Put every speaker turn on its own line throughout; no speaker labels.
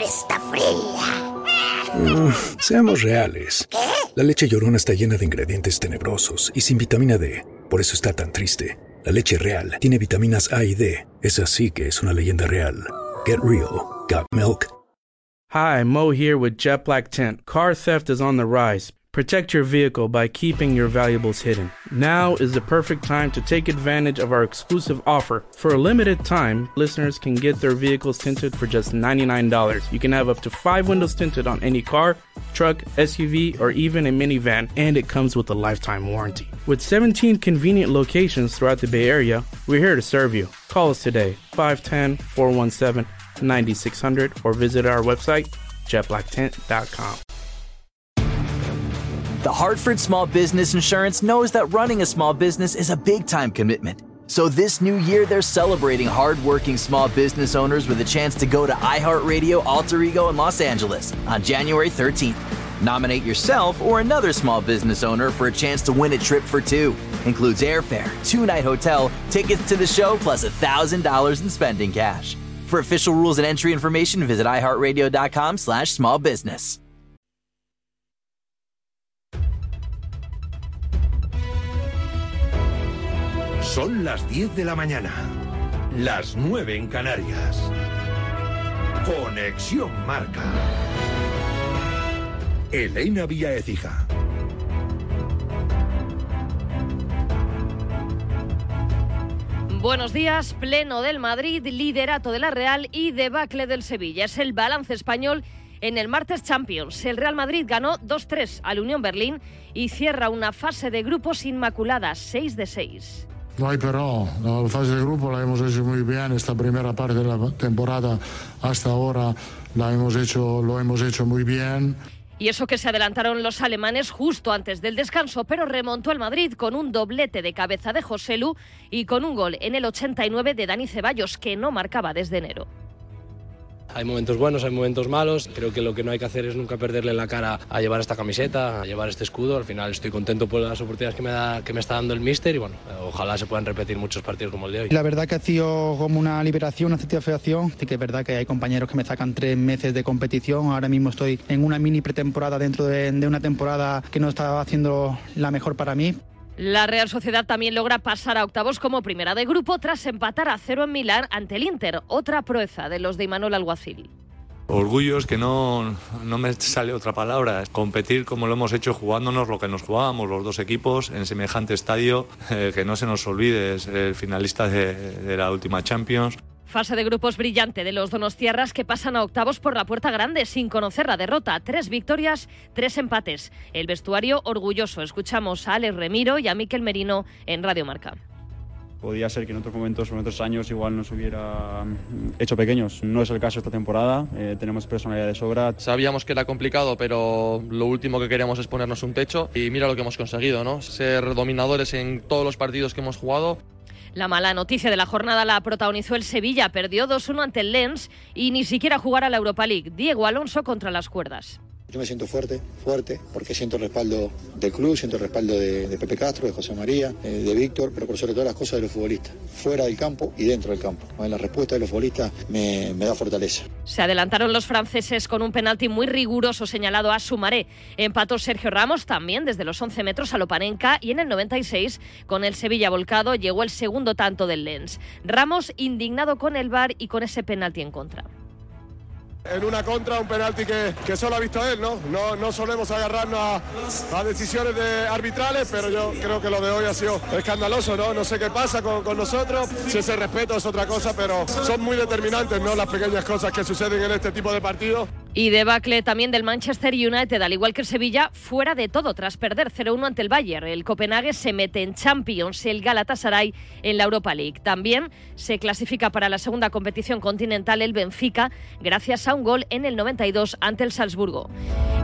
siempre está fría.
Seamos reales.
¿Qué?
La leche llorona está llena de ingredientes tenebrosos y sin vitamina D. Por eso está tan triste. La leche real tiene vitaminas A y D. Es así que es una leyenda real. Get real. Got milk.
Hi, Mo here with Jet Black Tent. Car theft is on the rise. Protect your vehicle by keeping your valuables hidden. Now is the perfect time to take advantage of our exclusive offer. For a limited time, listeners can get their vehicles tinted for just $99. You can have up to five windows tinted on any car, truck, SUV, or even a minivan, and it comes with a lifetime warranty. With 17 convenient locations throughout the Bay Area, we're here to serve you. Call us today, 510 417 9600, or visit our website, jetblacktent.com.
The Hartford Small Business Insurance knows that running a small business is a big time commitment. So this new year, they're celebrating hardworking small business owners with a chance to go to iHeartRadio Alter Ego in Los Angeles on January 13th. Nominate yourself or another small business owner for a chance to win a trip for two. Includes airfare, two night hotel, tickets to the show, plus $1,000 in spending cash. For official rules and entry information, visit iHeartRadio.com slash small business.
Son las 10 de la mañana, las 9 en Canarias. Conexión Marca. Elena Vía Ecija.
Buenos días, pleno del Madrid, liderato de la Real y debacle del Sevilla. Es el balance español en el martes Champions. El Real Madrid ganó 2-3 al Unión Berlín y cierra una fase de grupos inmaculada, 6 de 6.
No hay pero, la fase de grupo la hemos hecho muy bien, esta primera parte de la temporada hasta ahora la hemos hecho, lo hemos hecho muy bien.
Y eso que se adelantaron los alemanes justo antes del descanso, pero remontó el Madrid con un doblete de cabeza de Joselu y con un gol en el 89 de Dani Ceballos, que no marcaba desde enero.
Hay momentos buenos, hay momentos malos. Creo que lo que no hay que hacer es nunca perderle la cara a llevar esta camiseta, a llevar este escudo. Al final estoy contento por las oportunidades que me, da, que me está dando el míster y bueno, ojalá se puedan repetir muchos partidos como el de hoy.
La verdad que ha sido como una liberación, una satisfacción. Sí que es verdad que hay compañeros que me sacan tres meses de competición. Ahora mismo estoy en una mini pretemporada dentro de, de una temporada que no estaba haciendo la mejor para mí.
La Real Sociedad también logra pasar a octavos como primera de grupo tras empatar a cero en Milán ante el Inter, otra proeza de los de Imanol Alguacil.
Orgullo es que no, no me sale otra palabra. Competir como lo hemos hecho jugándonos lo que nos jugábamos los dos equipos en semejante estadio, eh, que no se nos olvide, es el finalista de, de la última Champions.
Fase de grupos brillante de los Donostiarras que pasan a octavos por la puerta grande sin conocer la derrota. Tres victorias, tres empates. El vestuario orgulloso. Escuchamos a Alex Remiro y a Miquel Merino en Radio Marca.
Podía ser que en otros momentos o en otros años igual nos hubiera hecho pequeños. No es el caso esta temporada, eh, tenemos personalidad de sobra.
Sabíamos que era complicado, pero lo último que queríamos es ponernos un techo y mira lo que hemos conseguido, ¿no? Ser dominadores en todos los partidos que hemos jugado.
La mala noticia de la jornada la protagonizó el Sevilla, perdió 2-1 ante el Lens y ni siquiera jugará la Europa League. Diego Alonso contra las cuerdas.
Yo me siento fuerte, fuerte, porque siento el respaldo del club, siento el respaldo de, Pepe Castro, de José María, eh, de Víctor, pero por sobre todas las cosas de los futbolistas, fuera del campo y dentro del campo. La respuesta de los futbolistas me, me da fortaleza.
Se adelantaron los franceses con un penalti muy riguroso señalado a Sumaré. Empató Sergio Ramos también desde los 11 metros a Lopanenka y en el 96, con el Sevilla volcado, llegó el segundo tanto del Lens. Ramos indignado con el VAR y con ese penalti en contra
en una contra, un penalti que, que, solo ha visto él, ¿no? No, no solemos agarrarnos a, decisiones de arbitrales, pero yo creo que lo de hoy ha sido escandaloso, ¿no? No sé qué pasa con, con, nosotros, si ese respeto es otra cosa, pero son muy determinantes, ¿no? Las pequeñas cosas que suceden en este tipo de partidos.
Y debacle también del Manchester United, al igual que el Sevilla, fuera de todo tras perder 0-1 ante el Bayern. El Copenhague se mete en Champions, el Galatasaray en la Europa League. También se clasifica para la segunda competición continental el Benfica, gracias a un gol en el 92 ante el Salzburgo.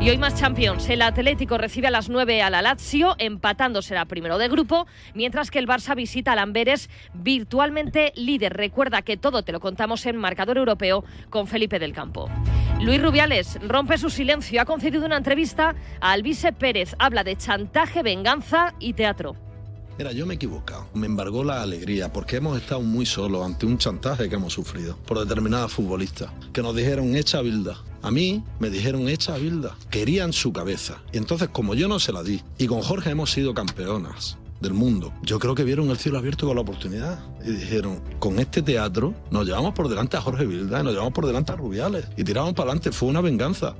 Y hoy más Champions. El Atlético recibe a las 9 a la Lazio, empatando será primero de grupo, mientras que el Barça visita al Amberes, virtualmente líder. Recuerda que todo te lo contamos en marcador europeo con Felipe del Campo. Luis Rompe su silencio. Ha concedido una entrevista a Alvise Pérez. Habla de chantaje, venganza y teatro.
Mira, yo me he equivocado. Me embargó la alegría porque hemos estado muy solos ante un chantaje que hemos sufrido por determinadas futbolistas que nos dijeron echa bilda A mí me dijeron echa a Bilda. Querían su cabeza. Y entonces, como yo no se la di, y con Jorge hemos sido campeonas del mundo, yo creo que vieron el cielo abierto con la oportunidad. Y dijeron, con este teatro nos llevamos por delante a Jorge Bilda, y nos llevamos por delante a Rubiales. Y tiramos para adelante. Fue una venganza.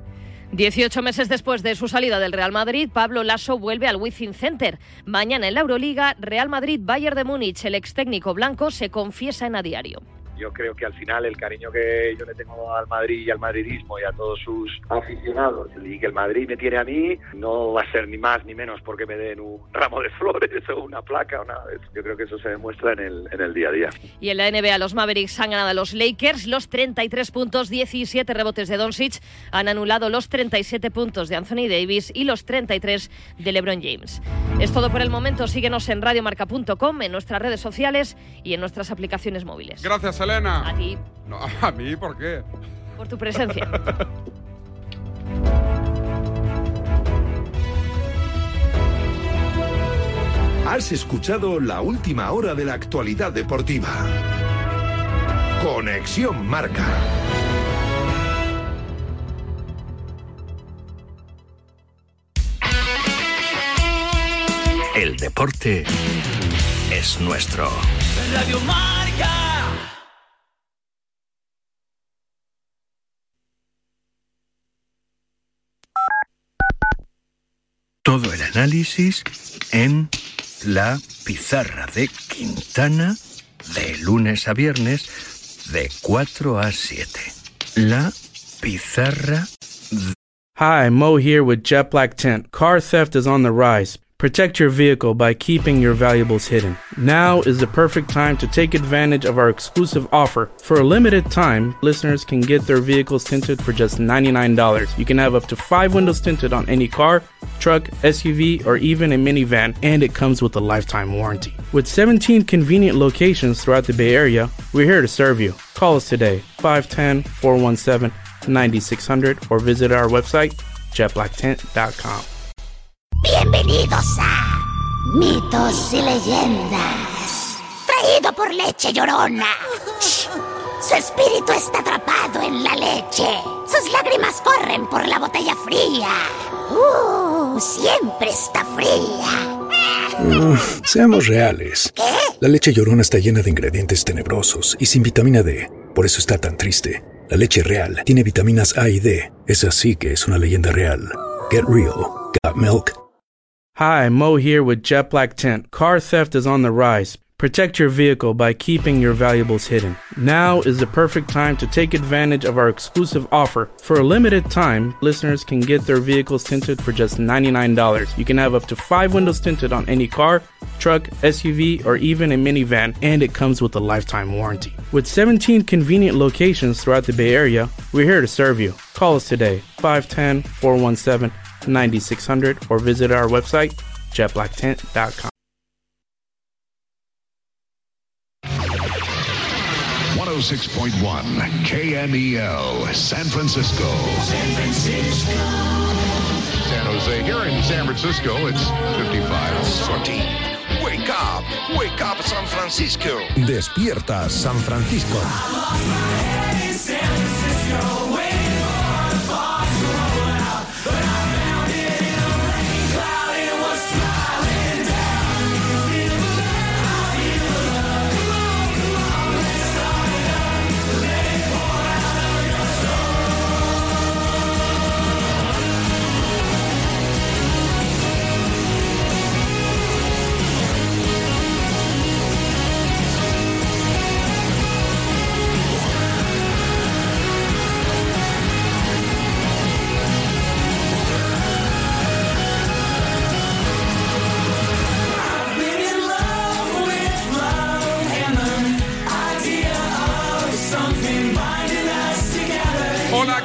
18 meses después de su salida del Real Madrid, Pablo Lasso vuelve al Wizzing Center. Mañana en la Euroliga, Real Madrid-Bayern de Múnich. El ex técnico blanco se confiesa en a diario.
Yo creo que al final el cariño que yo le tengo al Madrid y al madridismo y a todos sus aficionados y que el Madrid me tiene a mí no va a ser ni más ni menos porque me den un ramo de flores o una placa o nada. Yo creo que eso se demuestra en el, en el día a día.
Y en la NBA los Mavericks han ganado a los Lakers los 33 puntos, 17 rebotes de Doncic, han anulado los 37 puntos de Anthony Davis y los 33 de LeBron James. Es todo por el momento. Síguenos en radiomarca.com, en nuestras redes sociales y en nuestras aplicaciones móviles.
Gracias, Elena.
A ti.
No, a mí, ¿por qué?
Por tu presencia.
Has escuchado la última hora de la actualidad deportiva. Conexión Marca.
El deporte es nuestro.
Radio Marca.
Todo el análisis en la pizarra de Quintana de lunes a viernes de 4 a 7. La pizarra.
Hi, Mo here with Jet Black Tent. Car theft is on the rise. Protect your vehicle by keeping your valuables hidden. Now is the perfect time to take advantage of our exclusive offer. For a limited time, listeners can get their vehicles tinted for just $99. You can have up to five windows tinted on any car, truck, SUV, or even a minivan, and it comes with a lifetime warranty. With 17 convenient locations throughout the Bay Area, we're here to serve you. Call us today, 510 417 9600, or visit our website, jetblacktent.com.
Bienvenidos a Mitos y Leyendas. Traído por leche llorona. Shh. Su espíritu está atrapado en la leche. Sus lágrimas corren por la botella fría. Uh, siempre está fría.
Seamos reales. La leche llorona está llena de ingredientes tenebrosos y sin vitamina D. Por eso está tan triste. La leche real tiene vitaminas A y D. Es así que es una leyenda real. Get real. Got milk.
Hi, Mo here with Jet Black Tent. Car theft is on the rise. Protect your vehicle by keeping your valuables hidden. Now is the perfect time to take advantage of our exclusive offer. For a limited time, listeners can get their vehicles tinted for just $99. You can have up to five windows tinted on any car, truck, SUV, or even a minivan, and it comes with a lifetime warranty. With 17 convenient locations throughout the Bay Area, we're here to serve you. Call us today, 510 417 9600, or visit our website, jetblacktent.com.
106.1 KMEL, San Francisco.
San Francisco.
San Jose. Here in San Francisco, it's 55.
Santi, wake up. Wake up, San Francisco.
Despierta San Francisco.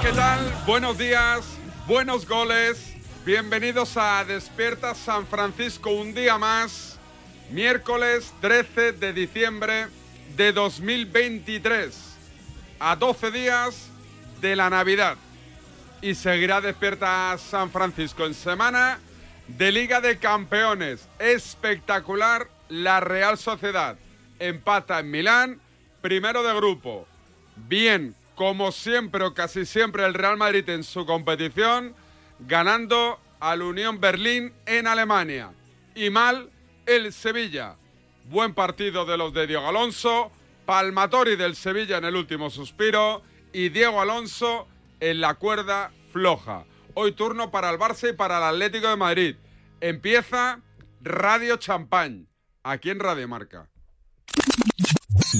¿Qué tal? Buenos días, buenos goles. Bienvenidos a Despierta San Francisco un día más, miércoles 13 de diciembre de 2023, a 12 días de la Navidad. Y seguirá Despierta San Francisco en semana de Liga de Campeones. Espectacular la Real Sociedad. Empata en Milán, primero de grupo. Bien como siempre o casi siempre el Real Madrid en su competición, ganando al Unión Berlín en Alemania. Y mal el Sevilla. Buen partido de los de Diego Alonso, Palmatori del Sevilla en el último suspiro y Diego Alonso en la cuerda floja. Hoy turno para el Barça y para el Atlético de Madrid. Empieza Radio Champagne, aquí en Radio Marca.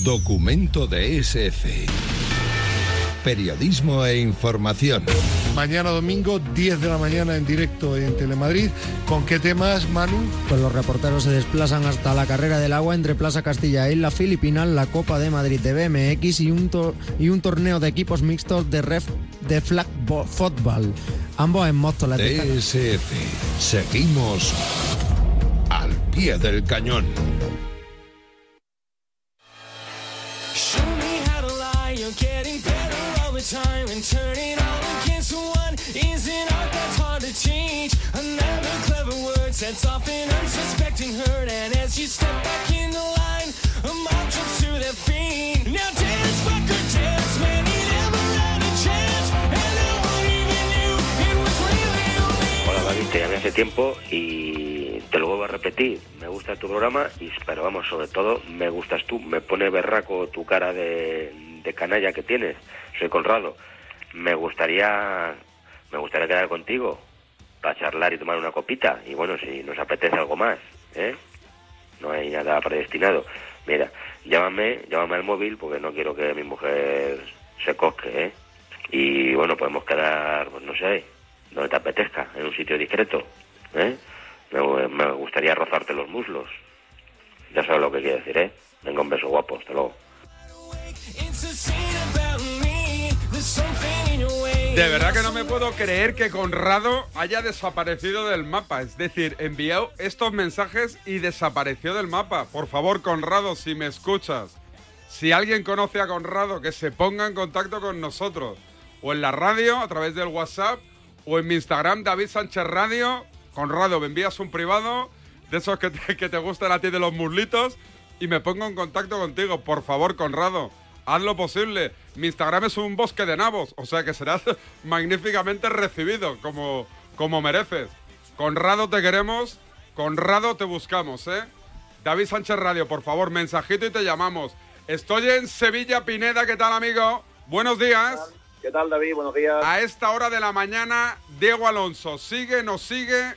Documento de SF. Periodismo e información.
Mañana domingo, 10 de la mañana en directo en Telemadrid. ¿Con qué temas, Manu?
Pues los reporteros se desplazan hasta la carrera del agua entre Plaza Castilla e Isla Filipina, la Copa de Madrid de BMX y un, y un torneo de equipos mixtos de ref de flag football. Ambos en Móstoles.
DSF. Seguimos al pie del cañón.
Show me how to lie, you're getting better time and turning all against is clever and as you step back in the line, a to. Now fucker, never a chance,
Hola David, te llamé hace tiempo y te lo vuelvo a repetir. Me gusta tu programa, y, pero vamos, sobre todo me gustas tú. Me pone berraco tu cara de canalla que tienes. Soy Conrado. Me gustaría, me gustaría quedar contigo para charlar y tomar una copita. Y bueno, si nos apetece algo más, ¿eh? No hay nada predestinado. Mira, llámame, llámame al móvil porque no quiero que mi mujer se cosque, ¿eh? Y bueno, podemos quedar, pues no sé, donde te apetezca, en un sitio discreto, ¿eh? Me, me gustaría rozarte los muslos. Ya sabes lo que quiero decir, ¿eh? Venga, un beso guapo, hasta luego.
De verdad que no me puedo creer que Conrado haya desaparecido del mapa. Es decir, envió estos mensajes y desapareció del mapa. Por favor, Conrado, si me escuchas, si alguien conoce a Conrado, que se ponga en contacto con nosotros. O en la radio, a través del WhatsApp, o en mi Instagram, David Sánchez Radio. Conrado, me envías un privado de esos que te, que te gustan a ti de los muslitos y me pongo en contacto contigo. Por favor, Conrado, haz lo posible. Mi Instagram es un bosque de nabos, o sea que serás magníficamente recibido, como, como mereces. Conrado te queremos, Conrado te buscamos, ¿eh? David Sánchez Radio, por favor, mensajito y te llamamos. Estoy en Sevilla, Pineda, ¿qué tal, amigo? Buenos días.
¿Qué tal, David? Buenos días.
A esta hora de la mañana, Diego Alonso, ¿sigue, no sigue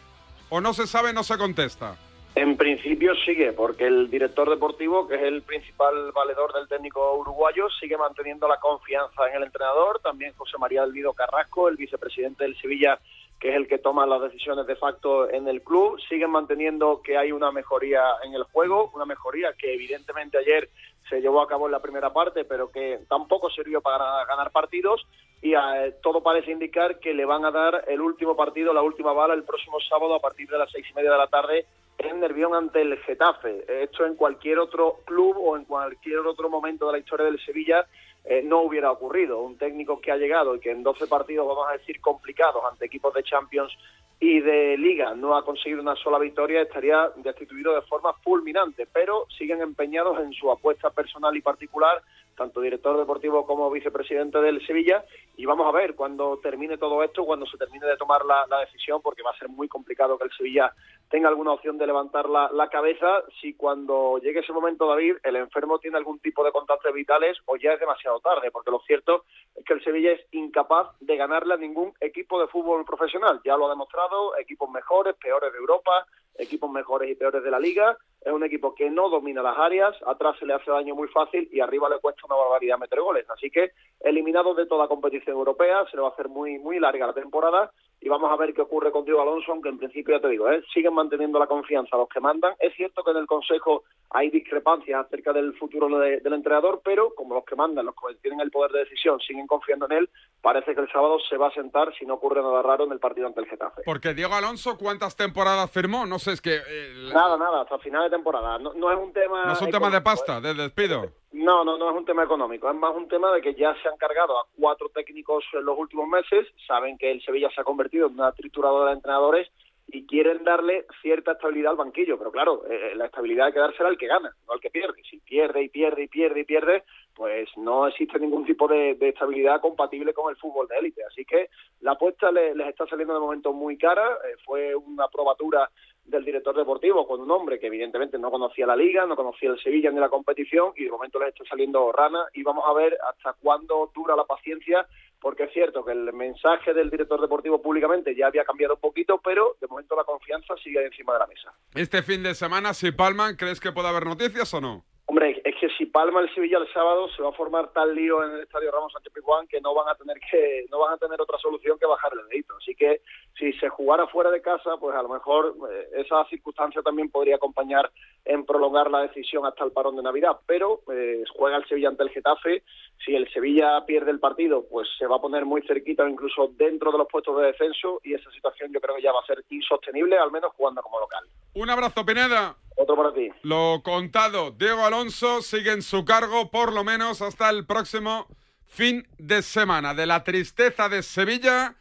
o no se sabe, no se contesta?
En principio sigue, porque el director deportivo, que es el principal valedor del técnico uruguayo, sigue manteniendo la confianza en el entrenador. También José María del Carrasco, el vicepresidente del Sevilla, que es el que toma las decisiones de facto en el club. Siguen manteniendo que hay una mejoría en el juego, una mejoría que evidentemente ayer se llevó a cabo en la primera parte, pero que tampoco sirvió para ganar partidos. Y eh, todo parece indicar que le van a dar el último partido, la última bala, el próximo sábado a partir de las seis y media de la tarde en Nervión ante el Getafe. Esto en cualquier otro club o en cualquier otro momento de la historia del Sevilla eh, no hubiera ocurrido. Un técnico que ha llegado y que en 12 partidos, vamos a decir, complicados ante equipos de Champions y de Liga. No ha conseguido una sola victoria, estaría destituido de forma fulminante, pero siguen empeñados en su apuesta personal y particular, tanto director deportivo como vicepresidente del Sevilla, y vamos a ver cuando termine todo esto, cuando se termine de tomar la, decisión, porque va a ser muy complicado que el Sevilla tenga alguna opción de levantar la, la cabeza, si cuando llegue ese momento, David, el enfermo tiene algún tipo de contactos vitales o ya es demasiado tarde, porque lo cierto es que el Sevilla es incapaz de ganarle a ningún equipo de fútbol profesional, ya lo ha demostrado, equipos mejores, peores de Europa, equipos mejores y peores de la liga, es un equipo que no domina las áreas, atrás se le hace daño muy fácil y arriba le cuesta una barbaridad meter goles. Así que eliminado de toda competición europea, se le va a hacer muy muy larga la temporada y vamos a ver qué ocurre con Diego Alonso, aunque en principio ya te digo, ¿eh? siguen manteniendo la confianza los que mandan. Es cierto que en el Consejo hay discrepancias acerca del futuro de- del entrenador, pero como los que mandan, los que tienen el poder de decisión, siguen confiando en él, parece que el sábado se va a sentar si no ocurre nada raro en el partido ante el Getafe.
Porque Diego Alonso, ¿cuántas temporadas firmó? No sé, es que... eh, la-
Nada, nada, hasta final de temporada. No, no es un tema...
no es un tema de pasta, de despido.
No, no, no es un tema económico, es más un tema de que ya se han cargado a cuatro técnicos en los últimos meses, saben que el Sevilla se ha convertido en una trituradora de entrenadores y quieren darle cierta estabilidad al banquillo, pero claro, eh, la estabilidad hay que dársela al que gana, no al que pierde. Si pierde y pierde y pierde y pierde, pues no existe ningún tipo de, de estabilidad compatible con el fútbol de élite. Así que la apuesta le- les está saliendo de momento muy cara. Eh, fue una probatura del director deportivo con un hombre que evidentemente no conocía la liga, no conocía el Sevilla ni la competición y de momento les está saliendo rana y vamos a ver hasta cuándo dura la paciencia porque es cierto que el mensaje del director deportivo públicamente ya había cambiado un poquito, pero de momento la confianza sigue encima de la mesa.
Este fin de semana, si palman, ¿crees que puede haber noticias o no?
Hombre, es que si palma el Sevilla el sábado se va a formar tal lío en el estadio Ramos Sánchez Pizjuán que no van a tener que no van a tener otra solución que bajar el dedito. Así que si se jugara fuera de casa, pues a lo mejor eh, esa circunstancia también podría acompañar en prolongar la decisión hasta el parón de Navidad. Pero eh, juega el Sevilla ante el Getafe. Si el Sevilla pierde el partido, pues se va a poner muy cerquita, incluso dentro de los puestos de descenso, y esa situación yo creo que ya va a ser insostenible, al menos jugando como local.
Un abrazo, Pineda.
Otro para ti.
Lo contado, Diego Alonso en su cargo por lo menos hasta el próximo fin de semana. De la tristeza de Sevilla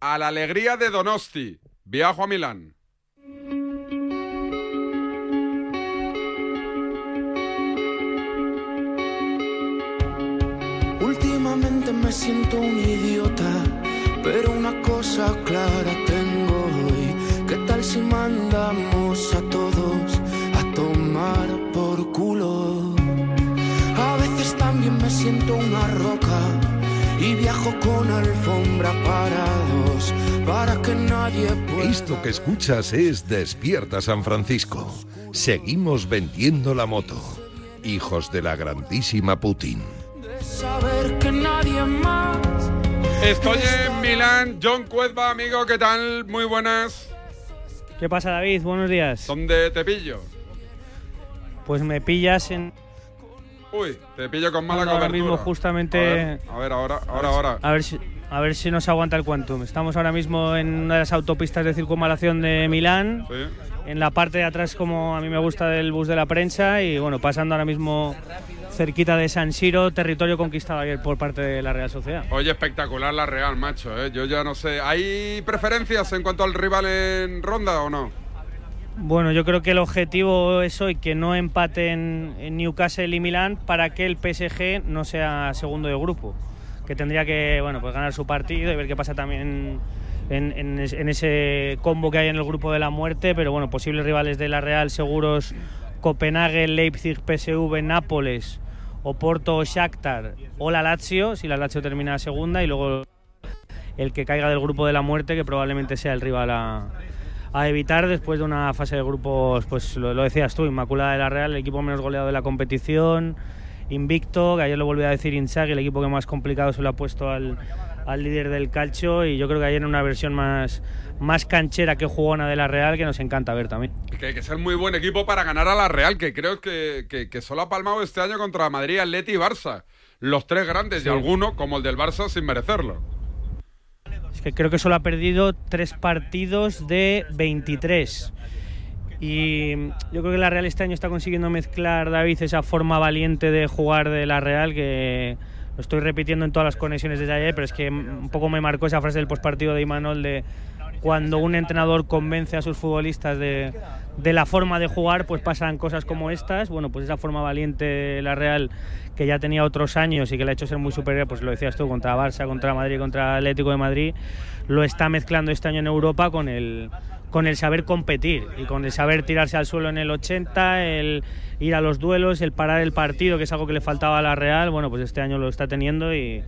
a la alegría de Donosti. Viajo a Milán.
Últimamente me siento un idiota, pero una cosa clara tengo hoy. ¿Qué tal si mandamos a todos siento una roca y viajo con alfombra para dos, para que nadie pueda.
Esto que escuchas es Despierta San Francisco. Seguimos vendiendo la moto. Hijos de la grandísima Putin.
saber que nadie más.
Estoy en Milán. John Cuezba, amigo, ¿qué tal? Muy buenas.
¿Qué pasa, David? Buenos días.
¿Dónde te pillo?
Pues me pillas en.
Uy, te pillo con mala
ahora
cobertura.
mismo, justamente.
A ver, ahora, ahora, ahora.
A ver si. A ver si nos aguanta el quantum. Estamos ahora mismo en una de las autopistas de circunvalación de Milán, en la parte de atrás, como a mí me gusta, del bus de la prensa, y bueno, pasando ahora mismo cerquita de San Siro, territorio conquistado ayer por parte de la Real Sociedad.
Oye, espectacular la Real, macho. ¿eh? Yo ya no sé. ¿Hay preferencias en cuanto al rival en ronda o no?
Bueno, yo creo que el objetivo es hoy que no empaten en Newcastle y Milán para que el PSG no sea segundo de grupo. Que tendría que bueno, pues ganar su partido y ver qué pasa también en, en ese combo que hay en el grupo de la muerte. Pero bueno, posibles rivales de la Real seguros Copenhague, Leipzig, PSV, Nápoles, Oporto, Shakhtar o la Lazio, si la Lazio termina segunda y luego el que caiga del grupo de la muerte, que probablemente sea el rival a, a evitar después de una fase de grupos, pues lo, lo decías tú, Inmaculada de la Real, el equipo menos goleado de la competición, invicto, que ayer lo volví a decir Inzaghi, el equipo que más complicado se lo ha puesto al, al líder del calcio y yo creo que ayer en una versión más, más canchera que jugona de la Real que nos encanta ver también.
Que hay que ser muy buen equipo para ganar a la Real, que creo que, que, que solo ha palmado este año contra Madrid, Atleti y Barça. Los tres grandes
Sí.
y alguno, como el del Barça, sin merecerlo.
Es que creo que solo ha perdido tres partidos de 23. Y yo creo que la Real este año está consiguiendo mezclar, David, esa forma valiente de jugar de la Real que lo estoy repitiendo en todas las conexiones desde ayer, pero es que un poco me marcó esa frase del postpartido de Imanol de cuando un entrenador convence a sus futbolistas de, de la forma de jugar, pues pasan cosas como estas. Bueno, pues esa forma valiente la Real que ya tenía otros años y que le ha hecho ser muy superior, pues lo decías tú, contra Barça, contra Madrid, contra Atlético de Madrid, lo está mezclando este año en Europa con el, con el saber competir y con el saber tirarse al suelo en el 80, el ir a los duelos, el parar el partido, que es algo que le faltaba a la Real. Bueno, pues este año lo está teniendo y,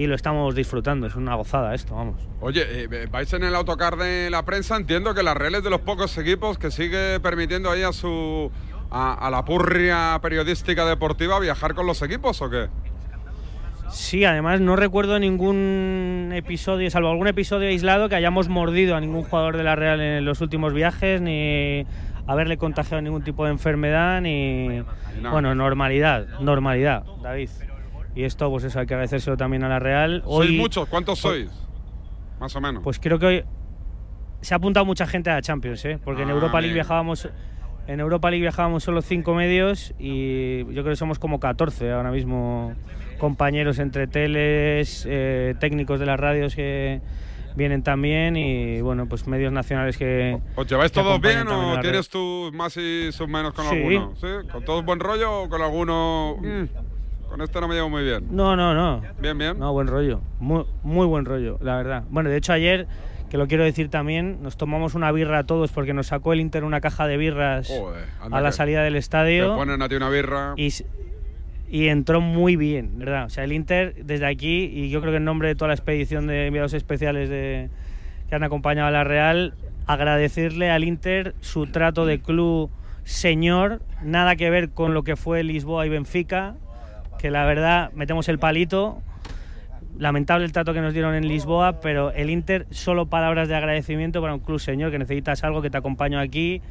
y lo estamos disfrutando. Es una gozada esto, vamos.
Oye, eh, vais en el autocar de la prensa, entiendo que la Real es de los pocos equipos que sigue permitiendo ahí a su a, a la purria periodística deportiva viajar con los equipos o qué?
Sí, además no recuerdo ningún episodio, salvo algún episodio aislado, que hayamos mordido a ningún jugador de la Real en los últimos viajes, ni haberle contagiado ningún tipo de enfermedad, ni... Bueno, normalidad, normalidad, David. Y esto, pues eso, hay que agradecérselo también a la Real.
¿Sois muchos? ¿Cuántos
hoy-
sois? Más o menos.
Pues creo que hoy se ha apuntado mucha gente a la Champions, ¿eh? porque en
Ah,
Europa League
bien.
viajábamos... En Europa League viajábamos solo cinco medios y yo creo que somos como 14 ahora mismo compañeros entre teles, eh, técnicos de las radios que vienen también y bueno, pues medios nacionales que...
¿Os lleváis
que
todos bien o tienes tú más y sus menos con
Sí.
alguno? ¿Sí? ¿Con todos buen rollo o con alguno? mm, con este no me llevo muy bien.
No, no, no.
Bien, bien.
No, buen rollo. Muy, muy buen rollo, la verdad. Bueno, de hecho ayer, que lo quiero decir también, nos tomamos una birra todos porque nos sacó el Inter una caja de birras
Joder,
a la salida del
Te
estadio.
ponen a ti una birra.
Y entró muy bien, ¿verdad? O sea, el Inter desde aquí, y yo creo que en nombre de toda la expedición de enviados especiales de, que han acompañado a la Real, agradecerle al Inter su trato de club señor, nada que ver con lo que fue Lisboa y Benfica, que la verdad metemos el palito. Lamentable el trato que nos dieron en Lisboa, pero el Inter solo palabras de agradecimiento para un club señor, que necesitas algo, que te acompaño aquí,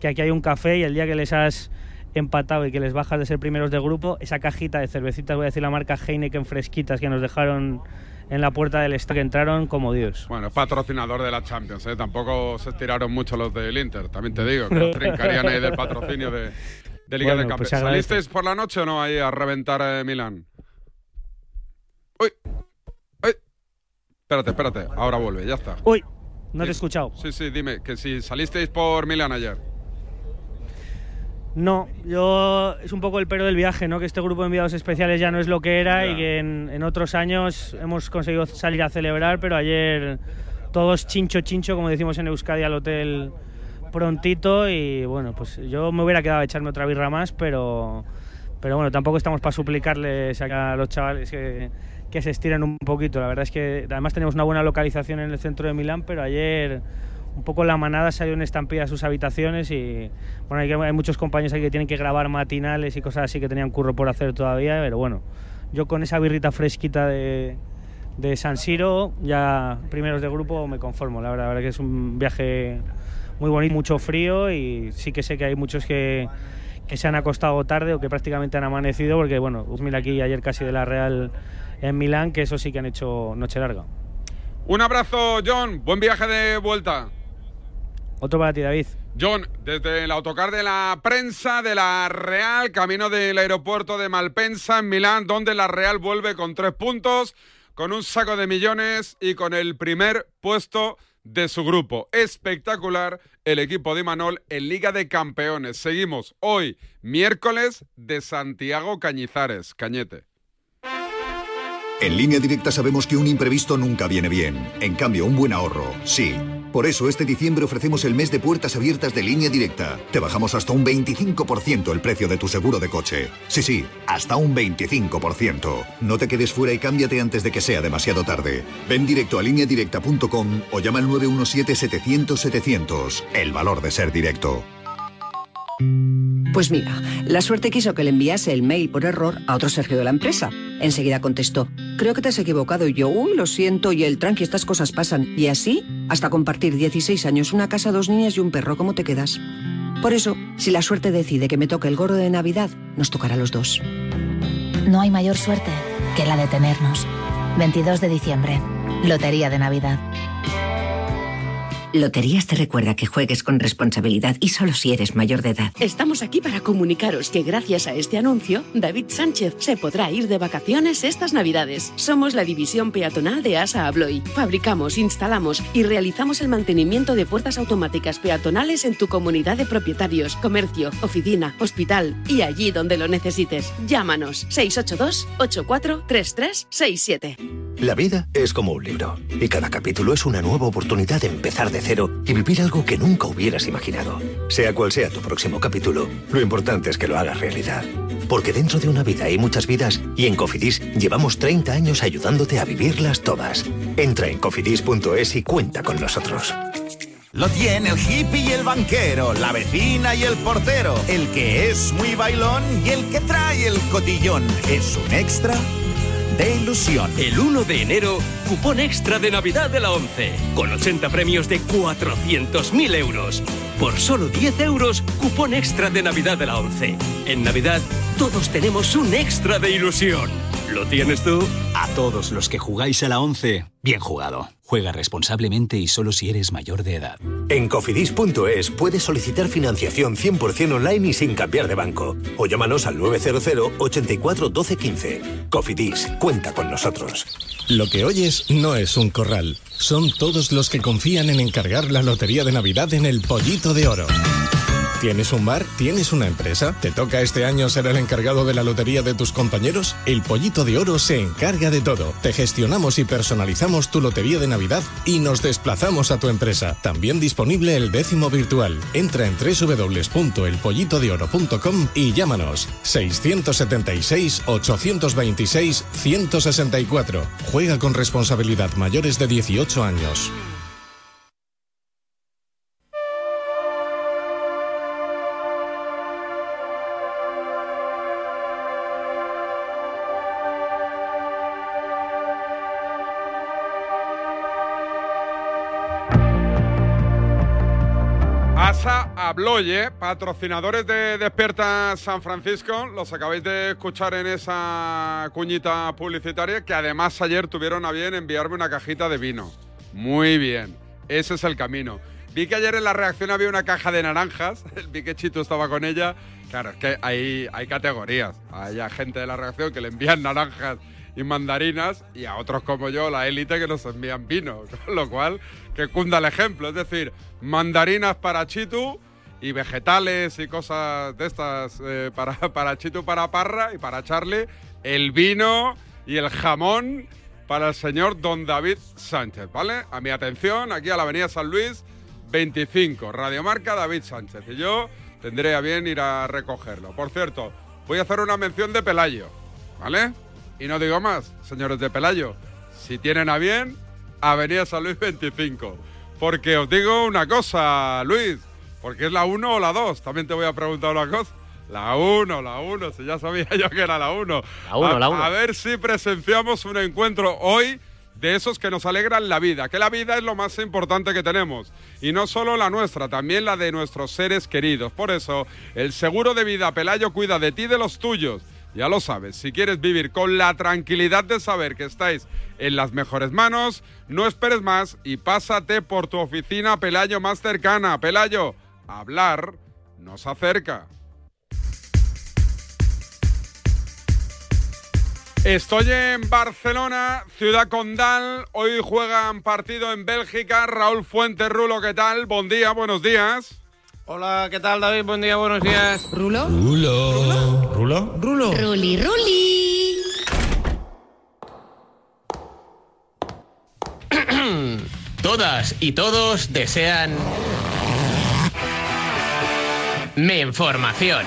que aquí hay un café y el día que les has empatado y que les bajas de ser primeros de grupo, esa cajita de cervecitas, voy a decir la marca Heineken fresquitas que nos dejaron en la puerta del estadio, entraron como Dios.
Bueno, es patrocinador de la Champions, ¿eh? Tampoco se estiraron mucho los del Inter, también te digo, que trincarían ahí del patrocinio de, de Liga
Bueno,
de Campeones.
pues.
¿Salisteis por la noche o no ahí a reventar eh, Milán? Uy, uy. Espérate, espérate, ahora vuelve, ya está.
Uy, no te he escuchado.
Sí, sí, dime, que si salisteis por Milán ayer.
No, yo es un poco el pero del viaje, ¿no? Que este grupo de enviados especiales ya no es lo que era
Ya.
y que en, en otros años hemos conseguido salir a celebrar, pero ayer todos chincho chincho, como decimos en Euskadi, al hotel prontito y bueno, pues yo me hubiera quedado a echarme otra birra más, pero pero bueno, tampoco estamos para suplicarles a los chavales que, que se estiren un poquito. La verdad es que además tenemos una buena localización en el centro de Milán, pero ayer un poco la manada salió en estampida a sus habitaciones y bueno, hay, hay muchos compañeros aquí que tienen que grabar matinales y cosas así que tenían curro por hacer todavía, pero bueno, yo con esa birrita fresquita de, de San Siro, ya primeros de grupo me conformo, la verdad, la verdad que es un viaje muy bonito, mucho frío y sí que sé que hay muchos que, que se han acostado tarde o que prácticamente han amanecido porque bueno, mira aquí ayer casi de la Real en Milán, que eso sí que han hecho noche larga.
Un abrazo, John. Buen viaje de vuelta.
Otro para ti, David.
John, desde el autocar de la prensa de la Real, camino del aeropuerto de Malpensa en Milán, donde la Real vuelve con tres puntos, con un saco de millones y con el primer puesto de su grupo. Espectacular el equipo de Manol en Liga de Campeones. Seguimos hoy, miércoles, de Santiago Cañizares. Cañete.
En línea directa sabemos que un imprevisto nunca viene bien. En cambio, un buen ahorro, sí. Por eso este diciembre ofrecemos el mes de puertas abiertas de línea directa. Te bajamos hasta un 25% el precio de tu seguro de coche. Sí, sí, hasta un 25%. No te quedes fuera y cámbiate antes de que sea demasiado tarde. Ven directo a lineadirecta.com o llama al 917-700-700. El valor de ser directo.
Pues mira, la suerte quiso que le enviase el mail por error a otro Sergio de la empresa. Enseguida contestó, creo que te has equivocado y yo, uy, lo siento y el tranqui, estas cosas pasan. Y así, hasta compartir 16 años, una casa, dos niñas y un perro, ¿cómo te quedas? Por eso, si la suerte decide que me toque el gorro de Navidad, nos tocará a los dos.
No hay mayor suerte que la de tenernos. 22 de diciembre, Lotería de Navidad.
Loterías te recuerda que juegues con responsabilidad y solo si eres mayor de edad.
Estamos aquí para comunicaros que gracias a este anuncio, David Sánchez se podrá ir de vacaciones estas Navidades. Somos la división peatonal de ASA Abloy. Fabricamos, instalamos y realizamos el mantenimiento de puertas automáticas peatonales en tu comunidad de propietarios, comercio, oficina, hospital y allí donde lo necesites. Llámanos 682 843367.
La vida es como un libro y cada capítulo es una nueva oportunidad de empezar de y vivir algo que nunca hubieras imaginado. Sea cual sea tu próximo capítulo, lo importante es que lo hagas realidad. Porque dentro de una vida hay muchas vidas y en Cofidis llevamos 30 años ayudándote a vivirlas todas. Entra en cofidis.es y cuenta con nosotros.
Lo tiene el hippie y el banquero, la vecina y el portero, el que es muy bailón y el que trae el cotillón. Es un extra de ilusión.
El 1 de enero, cupón extra de Navidad de la 11, con 80 premios de 400.000 euros. Por solo 10 euros, cupón extra de Navidad de la 11. En Navidad, todos tenemos un extra de ilusión. ¿Lo tienes tú?
A todos los que jugáis a la 11, bien jugado. Juega responsablemente y solo si eres mayor de edad.
En cofidis.es puedes solicitar financiación 100% online y sin cambiar de banco. O llámanos al 900 84 12 15. Cofidis, cuenta con nosotros.
Lo que oyes no es un corral. Son todos los que confían en encargar la lotería de Navidad en el Pollito de Oro. ¿Tienes un bar? ¿Tienes una empresa? ¿Te toca este año ser el encargado de la lotería de tus compañeros? El Pollito de Oro se encarga de todo. Te gestionamos y personalizamos tu lotería de Navidad y nos desplazamos a tu empresa. También disponible el décimo virtual. Entra en www.elpollitodeoro.com y llámanos 676 826 164. Juega con responsabilidad mayores de 18 años.
Asa Abloye, patrocinadores de Despierta San Francisco, los acabáis de escuchar en esa cuñita publicitaria, que además ayer tuvieron a bien enviarme una cajita de vino. Muy bien, ese es el camino. Vi que ayer en la reacción había una caja de naranjas, vi que Chito estaba con ella. Claro, es que hay, hay categorías. Hay a gente de la reacción que le envían naranjas y mandarinas y a otros como yo, la élite, que nos envían vino. Con lo cual, que cunda el ejemplo. Es decir, mandarinas para Chitu y vegetales y cosas de estas eh, para, para Chitu, para Parra y para Charlie. El vino y el jamón para el señor Don David Sánchez, ¿vale? A mi atención, aquí a la Avenida San Luis, 25, Radiomarca David Sánchez. Y yo tendré a bien ir a recogerlo. Por cierto, voy a hacer una mención de Pelayo, ¿vale? Y no digo más, señores de Pelayo, si tienen a bien, Avenida San Luis 25. Porque os digo una cosa, Luis, porque es la 1 o la 2, también te voy a preguntar una cosa. La 1, la 1, si ya sabía yo que era la 1.
La uno,
a,
la uno.
A ver si presenciamos un encuentro hoy de esos que nos alegran la vida, que la vida es lo más importante que tenemos. Y no solo la nuestra, también la de nuestros seres queridos. Por eso, el seguro de vida Pelayo cuida de ti y de los tuyos. Ya lo sabes, si quieres vivir con la tranquilidad de saber que estáis en las mejores manos, no esperes más y pásate por tu oficina Pelayo más cercana. Pelayo, hablar nos acerca. Estoy en Barcelona, ciudad condal. Hoy juegan partido en Bélgica. Raúl Fuentes Rulo, ¿qué tal? Buen día, buenos días.
Hola, ¿qué tal David? Buen día, buenos días.
¿Rulo?
Rulo. ¿Rulo?
Rulo.
Ruli, Ruli.
Todas y todos desean... Mi información.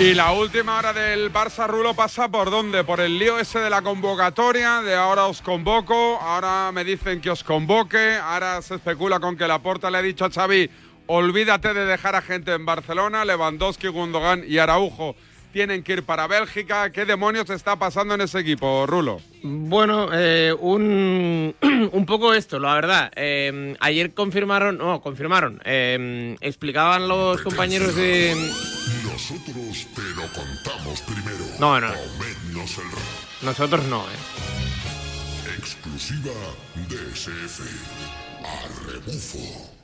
Y la última hora del Barça Rulo pasa por dónde? Por el lío ese de la convocatoria, de ahora os convoco, ahora me dicen que os convoque, ahora se especula con que Laporta le ha dicho a Xavi, olvídate de dejar a gente en Barcelona, Lewandowski, Gundogan y Araujo tienen que ir para Bélgica. ¿Qué demonios está pasando en ese equipo, Rulo?
Bueno, eh, un, un poco esto, la verdad. Eh, ayer confirmaron, no, confirmaron, eh, explicaban los compañeros de...
Nosotros te lo contamos primero.
No, no.
El
Nosotros no, ¿eh?
exclusiva DSF. A rebufo.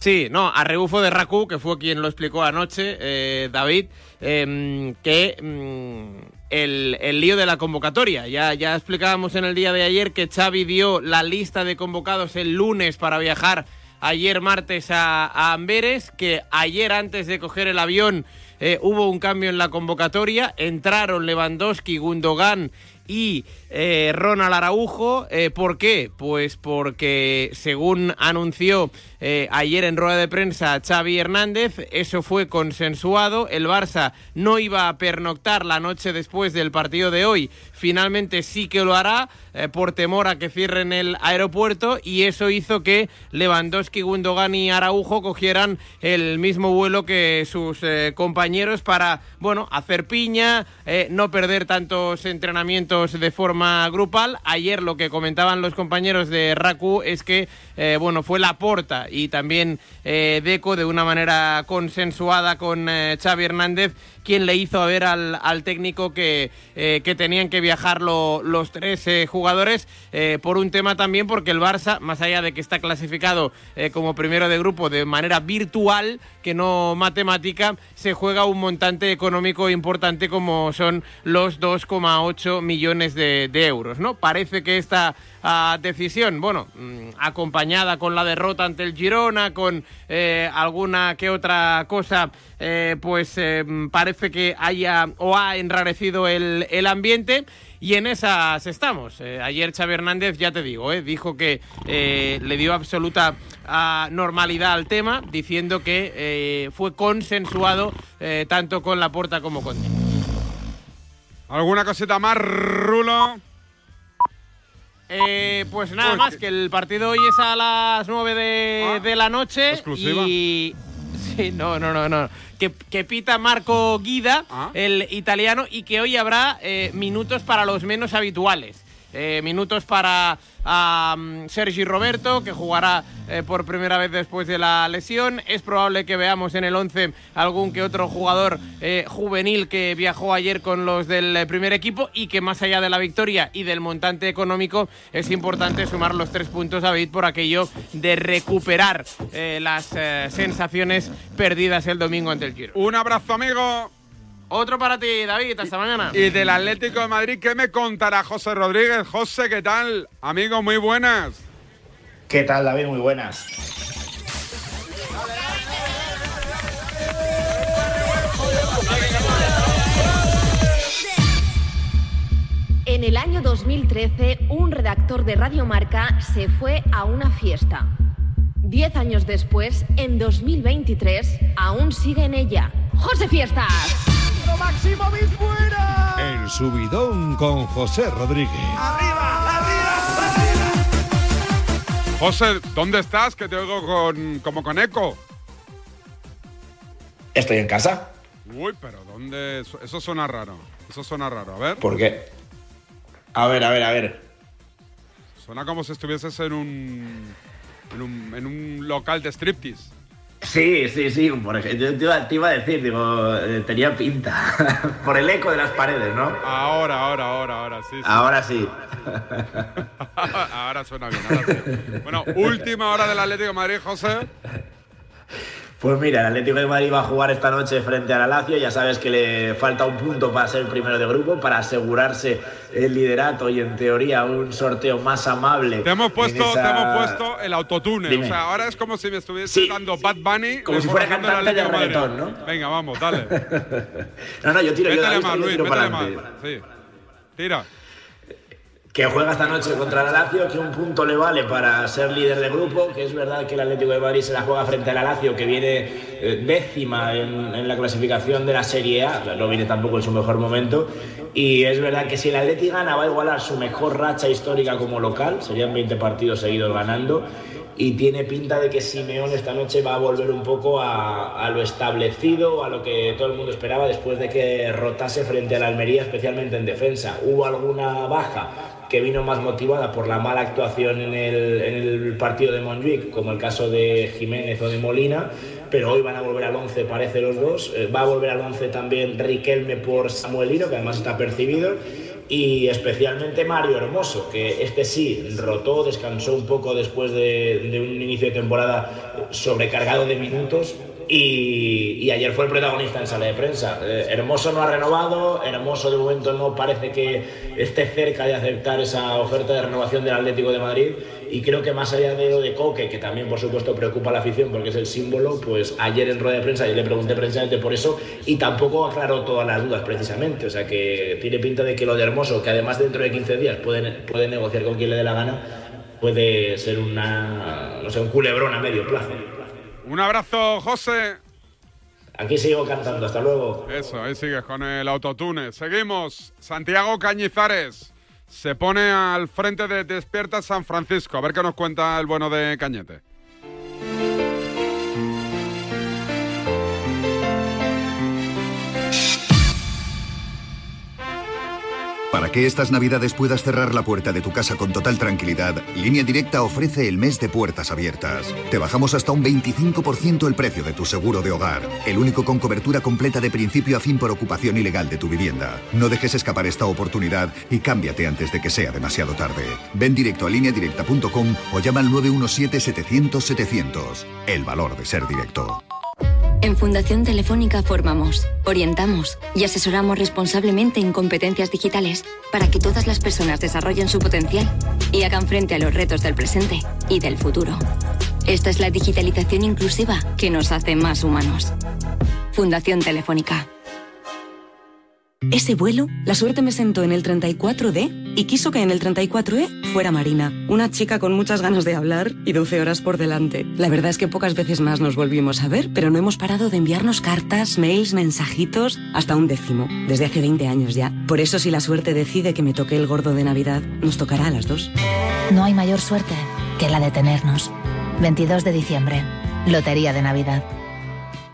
Sí, no, a rebufo de Raku, que fue quien lo explicó anoche, eh, David, eh, que mm, el, el lío de la convocatoria. Ya, ya explicábamos en el día de ayer que Xavi dio la lista de convocados el lunes para viajar ayer martes a, a Amberes, que ayer antes de coger el avión eh, hubo un cambio en la convocatoria, entraron Lewandowski, Gundogan y eh, Ronald Araujo. Eh, ¿Por qué? Pues porque según anunció eh, ayer en rueda de prensa Xavi Hernández, eso fue consensuado. El Barça no iba a pernoctar la noche después del partido de hoy. Finalmente sí que lo hará por temor a que cierren el aeropuerto y eso hizo que Lewandowski, Gundogan y Araujo cogieran el mismo vuelo que sus compañeros para, bueno, hacer piña, no perder tantos entrenamientos de forma grupal. Ayer lo que comentaban los compañeros de Raku es que, eh, bueno, fue la porta y también eh, Deco de una manera consensuada con eh, Xavi Hernández quien le hizo ver al, al técnico que, eh, que tenían que viajar lo- los tres jugadores eh, por un tema también porque el Barça, más allá de que está clasificado eh, como primero de grupo de manera virtual, que no matemática, se juega un montante económico importante como son los 2,8 millones de, de euros, ¿no? Parece que esta ah, decisión, bueno, mm, acompañada con la derrota ante el Girona, con eh, alguna que otra cosa, eh, pues eh, parece que haya o ha enrarecido el, el ambiente. Y en esas estamos. Ayer Xavi Hernández, ya te digo, dijo que le dio absoluta ah, normalidad al tema, diciendo que fue consensuado tanto con Laporta como con
¿Alguna cosita más, Rulo?
Eh, pues nada más,
que-
el partido hoy es a las 9 de, de la noche.
exclusiva.
Y. Sí, no, no, no, no. Que, que pita Marco Guida, el italiano, y que hoy habrá eh, minutos para los menos habituales. Eh, minutos para mm, Sergi Roberto, que jugará eh, por primera vez después de la lesión. Es probable que veamos en el 11 algún que otro jugador eh, juvenil que viajó ayer con los del primer equipo y que más allá de la victoria y del montante económico es importante sumar los tres puntos David por aquello de recuperar las sensaciones perdidas el domingo ante el Giro.
Un abrazo, amigo.
Otro para ti, David. Hasta mañana.
Y del Atlético de Madrid, ¿qué me contará José Rodríguez? José, ¿qué tal? Amigo, muy buenas.
¿Qué tal, David? Muy buenas.
En el año 2013, un redactor de Radio Marca se fue a una fiesta. Diez años después, en 2023, aún sigue en ella. ¡José Fiestas!
Maximovic fuera!
El subidón con José Rodríguez.
José, ¿dónde estás? Que te oigo con, como con eco.
Estoy en casa.
Uy, pero ¿dónde? Eso- Eso suena raro. Eso suena raro. A ver.
¿Por qué? A ver, a ver, a ver.
Suena como si estuvieses en un, en un, en un local de striptease.
Sí, sí, sí. Por ejemplo, te iba, te iba a decir, digo, eh, tenía pinta. por el eco de las paredes, ¿no?
Ahora, ahora, ahora, ahora, sí. sí.
Ahora sí.
ahora suena bien, ahora sí. Bueno, última hora del Atlético de Madrid, José.
Pues mira, el Atlético de Madrid va a jugar esta noche frente a la Lazio. Ya sabes que le falta un punto para ser primero de grupo, para asegurarse el liderato y en teoría un sorteo más amable.
Te hemos puesto,
esa-
te hemos puesto el autotune.
Dime.
O sea, ahora es como si me estuviese dando Bad Bunny.
Como si fuera cantante de reggaetón, ¿no?
Venga, vamos, dale.
No, no, yo tiro yo,
más,
yo
Luis,
tiro
métele
para
más.
adelante.
Sí. Tira.
Que juega esta noche contra la Lazio, que un punto le vale para ser líder de grupo, que es verdad que el Atlético de Madrid se la juega frente a la Lazio, que viene eh, décima en, la clasificación de la Serie A, no viene tampoco en su mejor momento, y es verdad que si el Atlético gana va a igualar su mejor racha histórica como local, serían 20 partidos seguidos ganando, y tiene pinta de que Simeone esta noche va a volver un poco a, a lo establecido, a lo que todo el mundo esperaba después de que rotase frente a la Almería, especialmente en defensa. Hubo alguna baja que vino más motivada por la mala actuación en el, en el partido de Montjuic, como el caso de Jiménez o de Molina, pero hoy van a volver al 11, parece los dos. Eh, va a volver al 11 también Riquelme por Samuelino, que además está percibido, y especialmente Mario Hermoso, que este sí rotó, descansó un poco después de, de un inicio de temporada sobrecargado de minutos. Y, ayer fue el protagonista en sala de prensa. Eh, Hermoso no ha renovado, Hermoso de momento no parece que esté cerca de aceptar esa oferta de renovación del Atlético de Madrid. Y creo que más allá de lo de Coque, que también por supuesto preocupa a la afición porque es el símbolo, pues ayer en rueda de prensa yo le pregunté precisamente por eso y tampoco aclaró todas las dudas precisamente. O sea que tiene pinta de que lo de Hermoso, que además dentro de 15 días puede, puede negociar con quien le dé la gana, puede ser una, no sé, un culebrón a medio plazo.
Un abrazo, José.
Aquí sigo cantando, hasta luego.
Eso, ahí sigues con el autotune. Seguimos. Santiago Cañizares se pone al frente de Despierta San Francisco. A ver qué nos cuenta el bueno de Cañete.
Que estas navidades puedas cerrar la puerta de tu casa con total tranquilidad, Línea Directa ofrece el mes de puertas abiertas. Te bajamos hasta un 25% el precio de tu seguro de hogar, el único con cobertura completa de principio a fin por ocupación ilegal de tu vivienda. No dejes escapar esta oportunidad y cámbiate antes de que sea demasiado tarde. Ven directo a lineadirecta.com o llama al 917-700-700. El valor de ser directo.
En Fundación Telefónica formamos, orientamos y asesoramos responsablemente en competencias digitales para que todas las personas desarrollen su potencial y hagan frente a los retos del presente y del futuro. Esta es la digitalización inclusiva que nos hace más humanos. Fundación Telefónica.
Ese vuelo, la suerte me sentó en el 34D y quiso que en el 34E fuera Marina, una chica con muchas ganas de hablar y 12 horas por delante. La verdad es que pocas veces más nos volvimos a ver, pero no hemos parado de enviarnos cartas, mails, mensajitos, hasta un décimo, desde hace 20 años ya. Por eso si la suerte decide que me toque el gordo de Navidad, nos tocará a las dos.
No hay mayor suerte que la de tenernos. 22 de diciembre, Lotería de Navidad.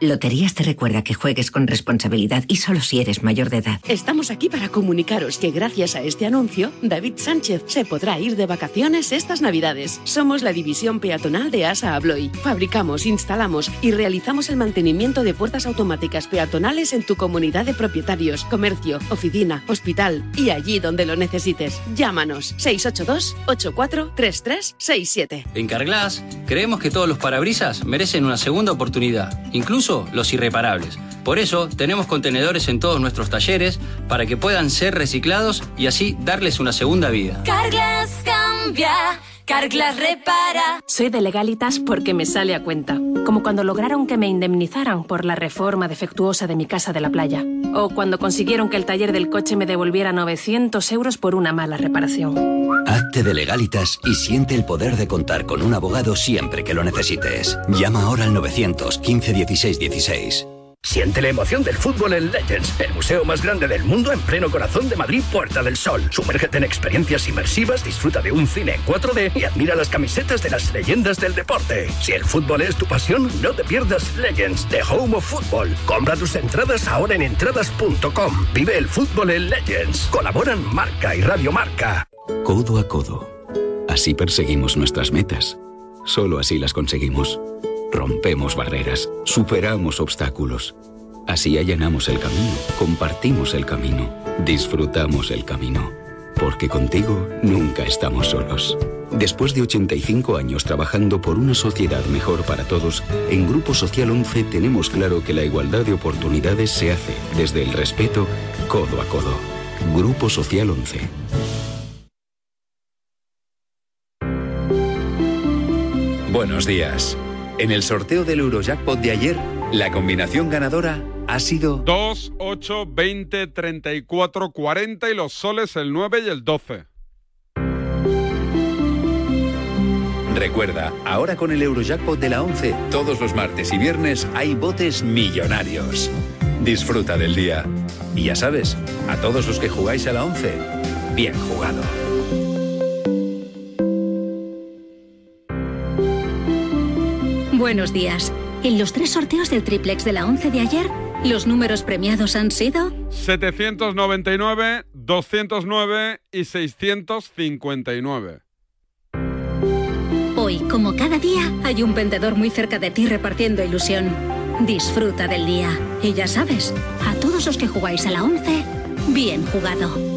Loterías te recuerda que juegues con responsabilidad y solo si eres mayor de edad.
Estamos aquí para comunicaros que gracias a este anuncio, David Sánchez se podrá ir de vacaciones estas Navidades. Somos la división peatonal de ASA Abloy. Fabricamos, instalamos y realizamos el mantenimiento de puertas automáticas peatonales en tu comunidad de propietarios, comercio, oficina, hospital y allí donde lo necesites. Llámanos 682 843367.
En Carglass creemos que todos los parabrisas merecen una segunda oportunidad, incluso los irreparables. Por eso tenemos contenedores en todos nuestros talleres para que puedan ser reciclados y así darles una segunda vida.
Cambia, Carglass repara.
Soy de legalitas porque me sale a cuenta. Como cuando lograron que me indemnizaran por la reforma defectuosa de mi casa de la playa. O cuando consiguieron que el taller del coche me devolviera 900 euros por una mala reparación.
Hazte de legalitas y siente el poder de contar con un abogado siempre que lo necesites. Llama ahora al 915 16 16.
Siente la emoción del fútbol en Legends, el museo más grande del mundo en pleno corazón de Madrid, Puerta del Sol. Sumérgete en experiencias inmersivas, disfruta de un cine en 4D y admira las camisetas de las leyendas del deporte. Si el fútbol es tu pasión, no te pierdas Legends, The Home of Football. Compra tus entradas ahora en entradas.com. Vive el fútbol en Legends. Colaboran Marca y Radio Marca.
Codo a codo. Así perseguimos nuestras metas. Solo así las conseguimos. Rompemos barreras, superamos obstáculos. Así allanamos el camino, compartimos el camino, disfrutamos el camino. Porque contigo nunca estamos solos. Después de 85 años trabajando por una sociedad mejor para todos, en Grupo Social 11 tenemos claro que la igualdad de oportunidades se hace desde el respeto, codo a codo. Grupo Social 11.
Buenos días. En el sorteo del Eurojackpot de ayer, la combinación ganadora ha sido
2, 8, 20, 34, 40 y los soles el 9 y el 12.
Recuerda, ahora con el Eurojackpot de la 11, todos los martes y viernes hay botes millonarios. Disfruta del día. Y ya sabes, a todos los que jugáis a la 11, bien jugado.
Buenos días. En los tres sorteos del triplex de la 11 de ayer, los números premiados han sido
799, 209 y 659.
Hoy, como cada día, hay un vendedor muy cerca de ti repartiendo ilusión. Disfruta del día. Y ya sabes, a todos los que jugáis a la 11, bien jugado.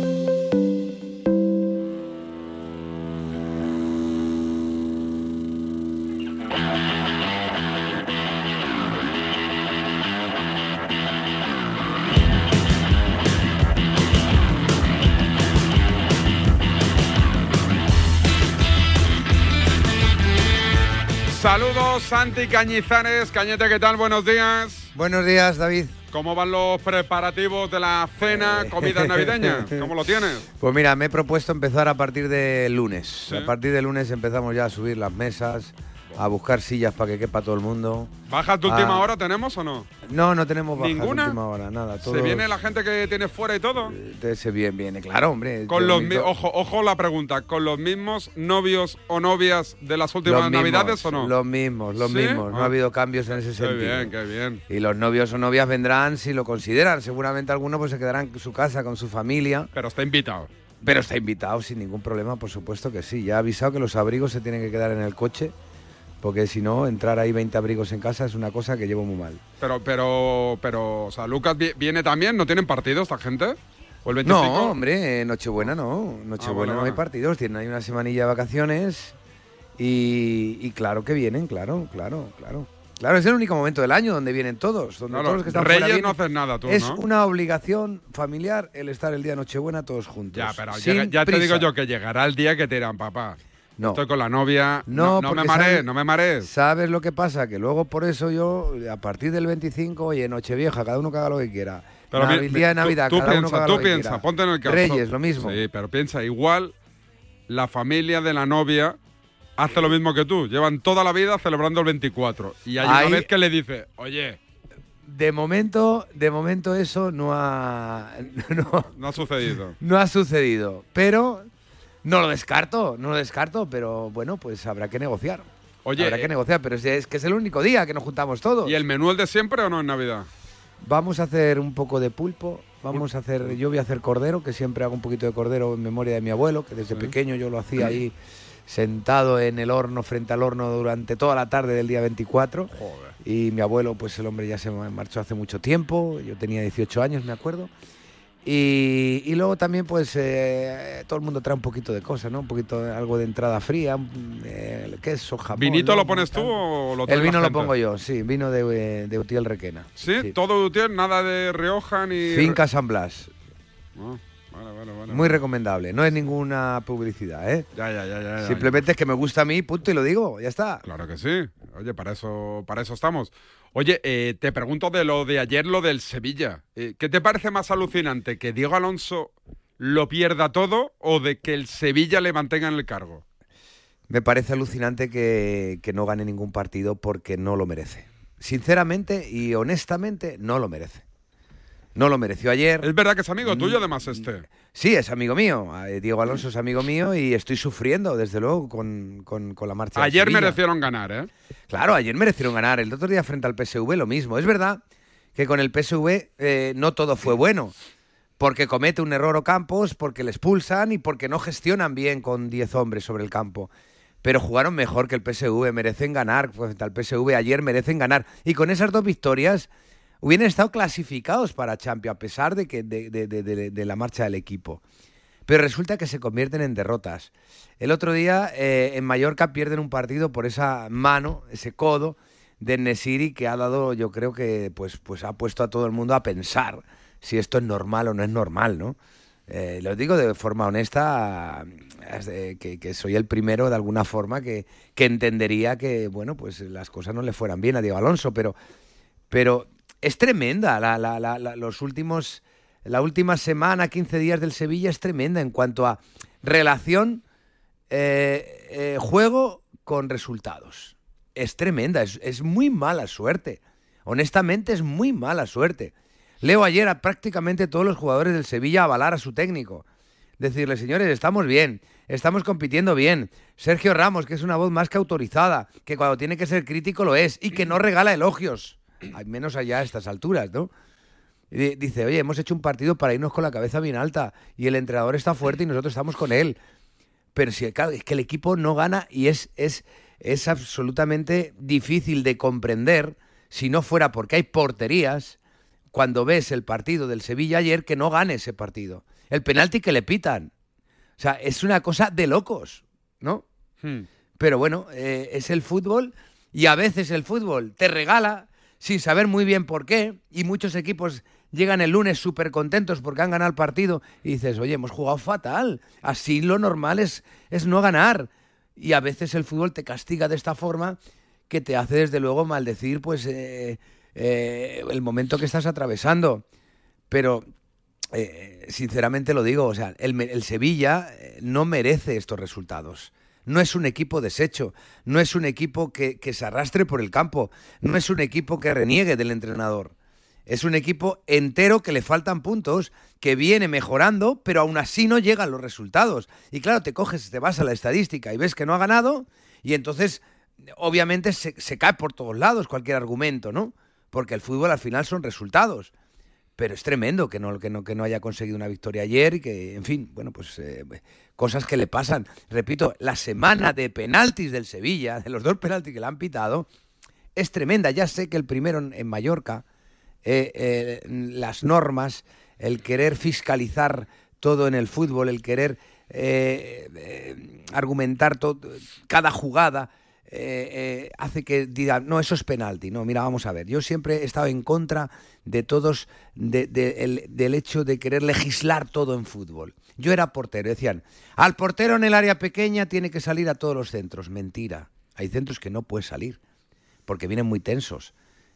Santi Cañizares. Cañete, ¿qué tal? Buenos días.
Buenos días, David.
¿Cómo van los preparativos de la cena, comida navideña? ¿Cómo lo tienes?
Pues mira, me he propuesto empezar a partir del lunes.
Sí.
A partir del lunes empezamos ya a subir las mesas, a buscar sillas para que quepa todo el mundo.
¿Bajas de última
Ah,
hora tenemos o no?
No, no tenemos bajas de
¿Ninguna?
última hora, nada.
¿Se viene la gente que tiene fuera y todo?
Se viene, viene, claro, hombre.
Con los mi- ojo, ojo la pregunta, ¿con los mismos novios o novias de las últimas
Los mismos,
navidades o no?
Los mismos, los
¿Sí?
mismos. No
Ah.
ha habido cambios en ese
Qué
sentido.
bien, qué bien.
Y los novios o novias vendrán si lo consideran. Seguramente algunos pues se quedarán en su casa con su familia.
Pero está invitado.
Pero está invitado sin ningún problema, por supuesto que sí. Ya ha avisado que los abrigos se tienen que quedar en el coche, porque si no, entrar ahí 20 abrigos en casa es una cosa que llevo muy mal.
Pero, pero, pero, o sea, Lucas vi- viene también, ¿no tienen partido esta gente? ¿O el 25?
No, hombre, Nochebuena no. Nochebuena
Ah,
no hay partidos, tienen ahí una semanilla de vacaciones y, y claro que vienen, claro, claro, claro. Claro, es el único momento del año donde vienen todos, donde
Claro,
todos los que están
Reyes
fuera
no hacen nada tú,
Es
¿no?
una obligación familiar el estar el día de Nochebuena todos juntos.
Ya, pero ya te digo yo que llegará el día que te dirán, papá.
No.
Estoy con la novia.
No,
No, no me marees, no me marees.
¿Sabes lo que pasa? Que luego por eso yo, a partir del 25, oye, Nochevieja, cada uno que haga lo que quiera.
Pero mi-
día de Navidad,
tú,
cada uno que
piensa,
haga
tú
lo que
piensa,
quiera.
ponte en el caso.
Reyes, lo mismo.
Sí, pero piensa, igual la familia de la novia hace lo mismo que tú. Llevan toda la vida celebrando el 24. Y hay
Ahí-
una vez que le dice, oye,
De momento, de momento eso no ha, no,
no ha sucedido.
no ha sucedido. Pero no lo descarto, no lo descarto, pero bueno, pues habrá que negociar.
Oye,
habrá que
eh,
negociar, pero es, que es el único día que nos juntamos todos.
¿Y el menú el de siempre o no en Navidad?
Vamos a hacer un poco de pulpo. Vamos a hacer, yo voy a hacer cordero, que siempre hago un poquito de cordero en memoria de mi abuelo, que desde pequeño yo lo hacía ahí sentado en el horno, frente al horno durante toda la tarde del día 24. Y mi abuelo, pues el hombre ya se marchó hace mucho tiempo, yo tenía 18 años, me acuerdo. Y, y luego también, pues, eh, todo el mundo trae un poquito de cosas, ¿no? Un poquito, de- algo de entrada fría, eh, queso, jamón.
¿Vinito lo pones tú o lo
El vino lo pongo yo, sí, vino de, de Utiel Requena.
¿Sí? ¿Todo Utiel? ¿Nada de Rioja ni...?
Finca San Blas.
Ah, vale, vale, vale.
Muy recomendable. No es ninguna publicidad, ¿eh?
Ya, ya, ya, ya, ya.
Simplemente es que me gusta a mí, punto, y lo digo, ya está.
Claro que sí. Oye, para eso, para eso estamos. Oye, eh, te pregunto de lo de ayer, lo del Sevilla. Eh, ¿Qué te parece más alucinante? ¿Que Diego Alonso lo pierda todo o de que el Sevilla le mantenga en el cargo?
Me parece alucinante que, que no gane ningún partido porque no lo merece. Sinceramente y honestamente, no lo merece. No lo mereció ayer.
Es verdad que es amigo tuyo, además, este.
Sí, es amigo mío. Eh, Diego Alonso es amigo mío y estoy sufriendo, desde luego, con, con- con la marcha.
Ayer merecieron ganar, ¿eh?
Claro, ayer merecieron ganar. El otro día frente al PSV lo mismo. Es verdad que con el PSV eh, no todo fue bueno. Porque comete un error Ocampos, porque le expulsan y porque no gestionan bien con 10 hombres sobre el campo. Pero jugaron mejor que el PSV, merecen ganar frente al PSV. Ayer merecen ganar. Y con esas dos victorias hubieran estado clasificados para Champions, a pesar de, que, de, la marcha del equipo. Pero resulta que se convierten en derrotas. El otro día eh, en Mallorca pierden un partido por esa mano, ese codo de Nesiri que ha dado, yo creo que pues, pues ha puesto a todo el mundo a pensar si esto es normal o no es normal, ¿no? Eh, lo digo de forma honesta, que, que soy el primero de alguna forma que, que entendería que, bueno, pues las cosas no le fueran bien a Diego Alonso, pero, pero es tremenda la, la- la- los últimos, la última semana, 15 días del Sevilla es tremenda en cuanto a relación eh, eh, juego con resultados. Es tremenda, es, es muy mala suerte. Honestamente es muy mala suerte. Leo ayer a prácticamente todos los jugadores del Sevilla avalar a su técnico. Decirle, señores, estamos bien, estamos compitiendo bien. Sergio Ramos, que es una voz más que autorizada, que cuando tiene que ser crítico lo es, y que no regala elogios. Al menos allá a estas alturas, ¿no? Y dice, oye, hemos hecho un partido para irnos con la cabeza bien alta, y el entrenador está fuerte y nosotros estamos con él. Pero si, claro, es que el equipo no gana y es, es, es absolutamente difícil de comprender, si no fuera porque hay porterías, cuando ves el partido del Sevilla ayer, que no gane ese partido. El penalti que le pitan. O sea, es una cosa de locos, ¿no?
Hmm.
Pero bueno, eh, es el fútbol y a veces el fútbol te regala sin saber muy bien por qué y muchos equipos llegan el lunes súper contentos porque han ganado el partido y dices, oye, hemos jugado fatal. Así lo normal es, es no ganar. Y a veces el fútbol te castiga de esta forma que te hace desde luego maldecir pues eh, eh, el momento que estás atravesando. Pero eh, sinceramente lo digo, o sea, el, el Sevilla eh, no merece estos resultados. No es un equipo deshecho, no es un equipo que, que se arrastre por el campo, no es un equipo que reniegue del entrenador. Es un equipo entero que le faltan puntos, que viene mejorando, pero aún así no llegan los resultados. Y claro, te coges, te vas a la estadística y ves que no ha ganado, y entonces, obviamente, se, cae por todos lados cualquier argumento, ¿no? Porque el fútbol al final son resultados. pero es tremendo que no, que no, que no haya conseguido una victoria ayer y que, en fin, bueno, pues eh, cosas que le pasan. Repito, la semana de penaltis del Sevilla, de los dos penaltis que le han pitado, es tremenda. Ya sé que el primero en, Mallorca, eh, eh, las normas, el querer fiscalizar todo en el fútbol, el querer argumentar todo, cada jugada, eh, eh, hace que digan, no, eso es penalti. No, mira, vamos a ver. Yo siempre he estado en contra de todos, del hecho de querer legislar todo en fútbol. Yo era portero, decían, al portero en el área pequeña tiene que salir a todos los centros. Mentira. Hay centros que no puede salir, porque vienen muy tensos,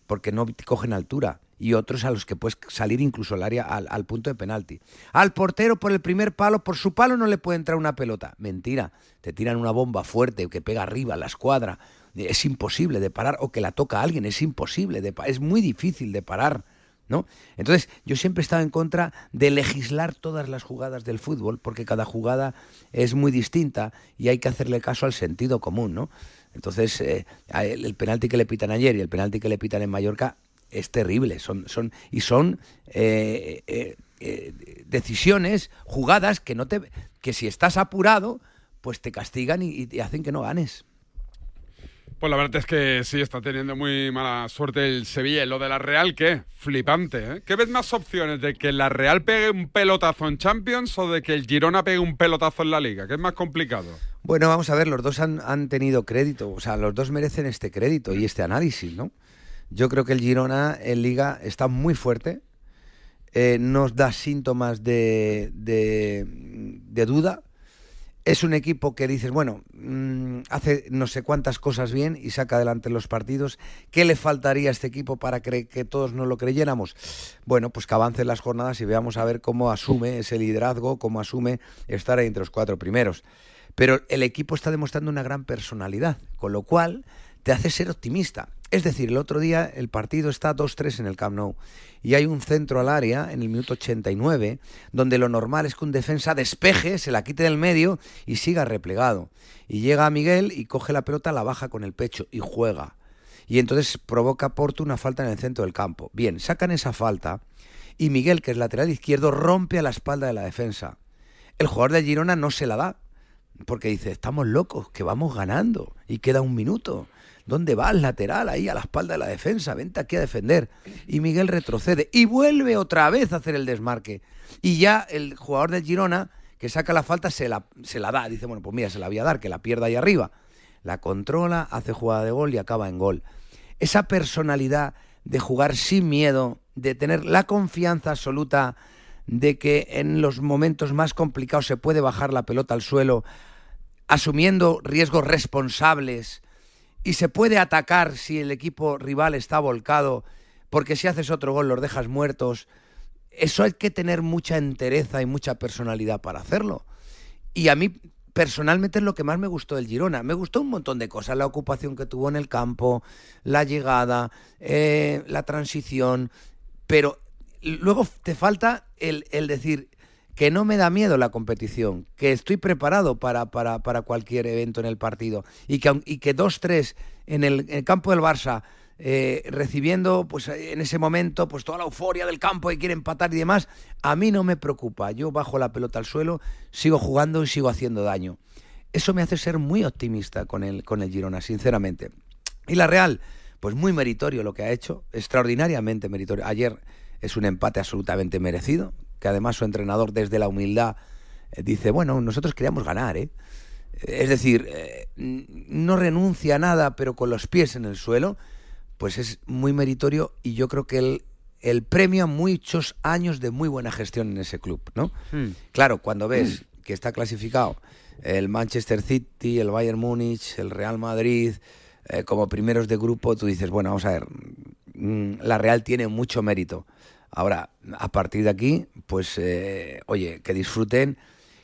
porque no cogen altura y otros a los que puedes salir incluso al área al, punto de penalti. Al portero por el primer palo, por su palo no le puede entrar una pelota. Mentira, te tiran una bomba fuerte que pega arriba la escuadra. Es imposible de parar o que la toca alguien, es imposible de es muy difícil de parar. ¿No? Entonces, yo siempre he estado en contra de legislar todas las jugadas del fútbol, porque cada jugada es muy distinta y hay que hacerle caso al sentido común, ¿no? Entonces, eh, el penalti que le pitan ayer y el penalti que le pitan en Mallorca es terrible. Son, son, y son eh, eh, decisiones, jugadas que, no te, que si estás apurado, pues te castigan y, te hacen que no ganes.
Pues la verdad es que sí, está teniendo muy mala suerte el Sevilla. Lo de la Real, ¿qué? Flipante, ¿eh? ¿Qué ves más opciones? ¿De que la Real pegue un pelotazo en Champions o de que el Girona pegue un pelotazo en la Liga? ¿Qué es más complicado?
Bueno, vamos a ver, los dos han, han tenido crédito, o sea, los dos merecen este crédito y este análisis, ¿no? Yo creo que el Girona en Liga está muy fuerte, eh, nos da síntomas de, de, duda. Es un equipo que dices, bueno, mm, hace no sé cuántas cosas bien y saca adelante los partidos. ¿Qué le faltaría a este equipo para que todos no lo creyéramos? Bueno, pues que avancen las jornadas y veamos a ver cómo asume ese liderazgo, cómo asume estar ahí entre los cuatro primeros. Pero el equipo está demostrando una gran personalidad, con lo cual te hace ser optimista. Es decir, el otro día el partido está 2-3 en el Camp Nou y hay un centro al área en el minuto 89 donde lo normal es que un defensa despeje, se la quite del medio y siga replegado. Y llega a Miguel y coge la pelota, la baja con el pecho y juega. Y entonces provoca Porto una falta en el centro del campo. Bien, sacan esa falta y Miguel, que es lateral izquierdo, rompe a la espalda de la defensa. El jugador de Girona no se la da porque dice, estamos locos, que vamos ganando y queda un minuto. ¿Dónde va el lateral ahí a la espalda de la defensa? Vente aquí a defender. Y Miguel retrocede y vuelve otra vez a hacer el desmarque. Y ya el jugador del Girona, que saca la falta, se la, se la da. Dice, bueno, pues mira, se la voy a dar, que la pierda ahí arriba. La controla, hace jugada de gol y acaba en gol. Esa personalidad de jugar sin miedo, de tener la confianza absoluta de que en los momentos más complicados se puede bajar la pelota al suelo, asumiendo riesgos responsables, y se puede atacar si el equipo rival está volcado, porque si haces otro gol los dejas muertos. Eso hay que tener mucha entereza y mucha personalidad para hacerlo. Y a mí personalmente es lo que más me gustó del Girona. Me gustó un montón de cosas, la ocupación que tuvo en el campo, la llegada, eh, la transición, pero luego te falta el, el decir, que no me da miedo la competición, que estoy preparado para, para, para cualquier evento en el partido y que, y que 2-3 en el, campo del Barça, eh, recibiendo pues en ese momento pues toda la euforia del campo y quiere empatar y demás, a mí no me preocupa. Yo bajo la pelota al suelo, sigo jugando y sigo haciendo daño. Eso me hace ser muy optimista con el, con el Girona, sinceramente. Y la Real, pues muy meritorio lo que ha hecho, extraordinariamente meritorio. Ayer es un empate absolutamente merecido, que además su entrenador desde la humildad eh, dice, bueno, nosotros queríamos ganar, ¿eh? Es decir, eh, no renuncia a nada, pero con los pies en el suelo, pues es muy meritorio y yo creo que el, el premio a muchos años de muy buena gestión en ese club, ¿no? Hmm. Claro, cuando ves que está clasificado el Manchester City, el Bayern Múnich, el Real Madrid, como primeros de grupo, tú dices, bueno, vamos a ver, mm, la Real tiene mucho mérito. Ahora, a partir de aquí, pues, eh, oye, que disfruten,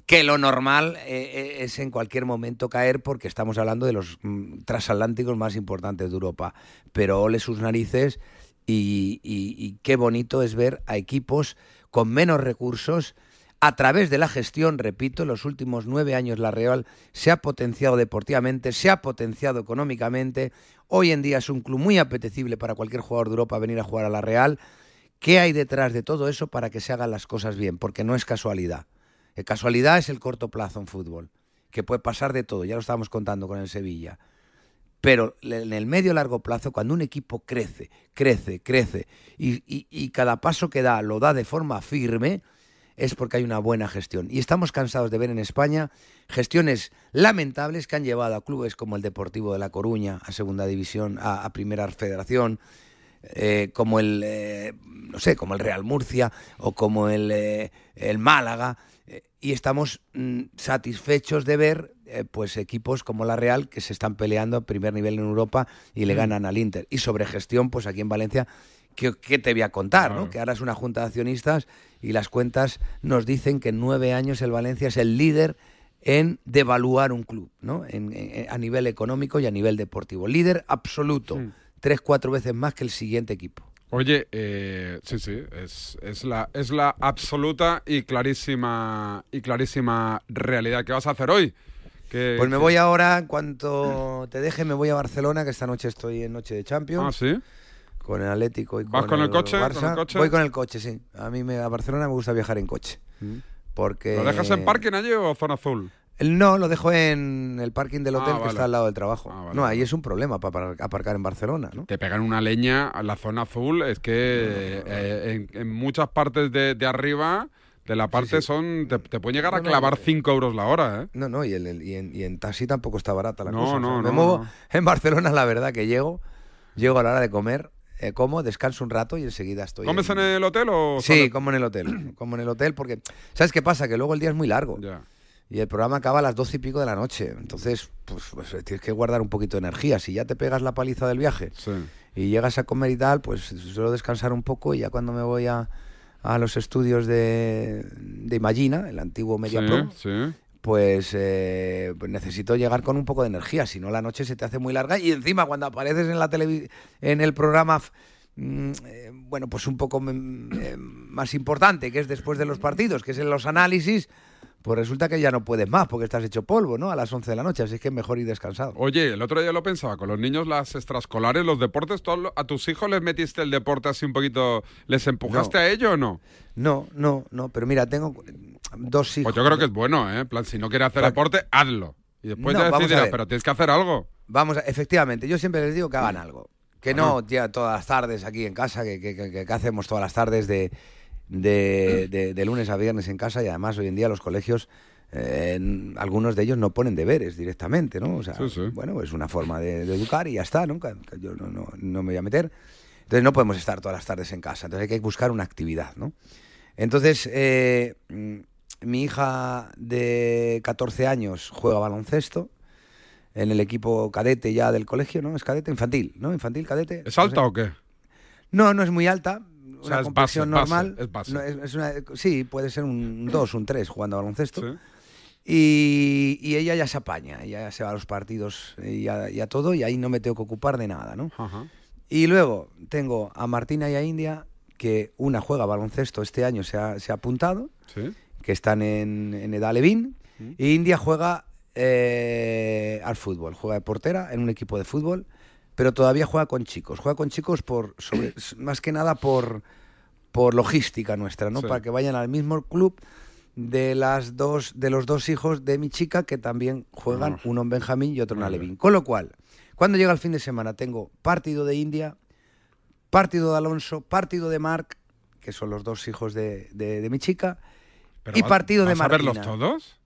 que lo normal eh, eh, es en cualquier momento caer porque estamos hablando de los mm, transatlánticos más importantes de Europa. Pero ole sus narices y, qué bonito es ver a equipos con menos recursos a través de la gestión, repito, en los últimos nueve años la Real se ha potenciado deportivamente, se ha potenciado económicamente. Hoy en día es un club muy apetecible para cualquier jugador de Europa venir a jugar a la Real ¿Qué hay detrás de todo eso para que se hagan las cosas bien? Porque no es casualidad. La casualidad es el corto plazo en fútbol, que puede pasar de todo, ya lo estábamos contando con el Sevilla. Pero en el medio largo plazo, cuando un equipo crece, crece, crece, y, cada paso que da lo da de forma firme, es porque hay una buena gestión. Y estamos cansados de ver en España gestiones lamentables que han llevado a clubes como el Deportivo de La Coruña a Segunda División, a Primera Federación, eh, como el, eh, no sé, como el Real Murcia o como el, eh, el Málaga. y estamos mm, satisfechos de ver pues equipos como la Real que se están peleando a primer nivel en Europa y le
Mm.
ganan al Inter. Y sobre gestión, pues aquí en Valencia, ¿qué, te voy a contar? ¿no? Que ahora es una junta de accionistas y las cuentas nos dicen que en nueve años el Valencia es el líder en devaluar un club, ¿no? En- en- a nivel económico y a nivel deportivo. Líder absoluto, tres, cuatro veces más que el siguiente equipo.
Oye, eh, sí, sí, es, es la, es la absoluta y clarísima y clarísima realidad. ¿Qué vas a hacer hoy? ¿Qué-
Pues me
qué-
voy ahora, en cuanto te deje, me voy a Barcelona, que esta noche estoy en Noche de Champions.
Ah, ¿sí?
Con el Atlético y
¿Vas
con,
con el coche? ¿Con
Barça.
el coche?
Voy con el coche, sí. A mí me, a Barcelona me gusta viajar en coche. Porque...
¿Lo dejas en parking allí o zona azul?
No, lo dejo en el parking del
Ah,
hotel que está al lado del trabajo.
vale,
no, ahí es un problema para aparcar en Barcelona, ¿no?
Te pegan una leña a la zona azul, es que eh, en, en muchas partes de, de arriba de la parte son te, te pueden llegar a
No, no,
clavar
eh,
5 euros la hora, ¿eh?
No, no, y, el- el- y en, y en taxi tampoco está barata la
No,
cosa. o sea,
no,
me
no,
muevo
no.
en Barcelona, la verdad que llego, llego a la hora de comer, eh, como, descanso un rato y enseguida estoy.
¿Comes en el hotel o
Sí, como en el hotel. Como en el hotel, porque ¿sabes qué pasa? Que luego el día es muy largo. Y el programa acaba a las doce y pico de la noche. Entonces, pues, pues, tienes que guardar un poquito de energía. Si ya te pegas la paliza del viaje y llegas a comer y tal, pues suelo descansar un poco y ya cuando me voy a, a los estudios de, de Imagina, el antiguo Media
Sí,
Pro,
sí.
pues, eh, pues necesito llegar con un poco de energía, si no la noche se te hace muy larga y encima cuando apareces en la televi- en el programa mm, eh, bueno, pues un poco mm, eh, más importante, que es después de los partidos, que es en los análisis, pues resulta que ya no puedes más porque estás hecho polvo, ¿no? A las 11 de la noche, así que es mejor ir descansado.
Oye, el otro día lo pensaba, con los niños las extraescolares, los deportes, ¿tú a tus hijos les metiste el deporte así un poquito, les empujaste
No.
a ello o no?
No, no, no, pero mira, tengo dos hijos.
Pues yo creo que es bueno, ¿eh? En plan, si no quieres hacer deporte, hazlo. Y después
No,
ya decidirás, pero tienes que hacer algo.
Vamos, a- efectivamente, yo siempre les digo que hagan
Mm.
algo. Que no ya todas las tardes aquí en casa, que, que- que- que hacemos todas las tardes de, de, de- de lunes a viernes en casa y además hoy en día los colegios, eh, en- algunos de ellos no ponen deberes directamente, ¿no? O sea, bueno, es una forma de, de educar y ya está, nunca yo no, no- no me voy a meter. Entonces no podemos estar todas las tardes en casa, entonces hay que buscar una actividad, ¿no? Entonces, eh, mi hija de 14 años juega baloncesto en el equipo cadete ya del colegio, ¿no? Es cadete infantil, ¿no? Infantil, cadete.
¿Es
no
alta
sé.
o qué?
No, no es muy alta.
O sea,
una
es
complexión
base, base,
normal.
es base.
No, es una- sí, puede ser un 2, un 3 jugando a baloncesto. Y, y ella ya se apaña, ya se va a los partidos y a, y a todo, y ahí no me tengo que ocupar de nada, ¿no? Y luego tengo a Martina y a India, que una juega baloncesto este año, se ha, se ha apuntado,
Sí.
que están en, en edad Levin, y India juega eh, al fútbol, juega de portera en un equipo de fútbol, pero todavía juega con chicos, juega con chicos por sobre, más que nada por, por logística nuestra, ¿no?
Sí.
Para que vayan al mismo club de las dos de los dos hijos de mi chica que también juegan, uno en Benjamín y otro en Alevín. Con lo cual, cuando llega el fin de semana tengo partido de India, partido de Alonso, partido de Marc, que son los dos hijos de, de- de mi chica,
Pero
y partido de
¿vas a
Martina.
verlos todos?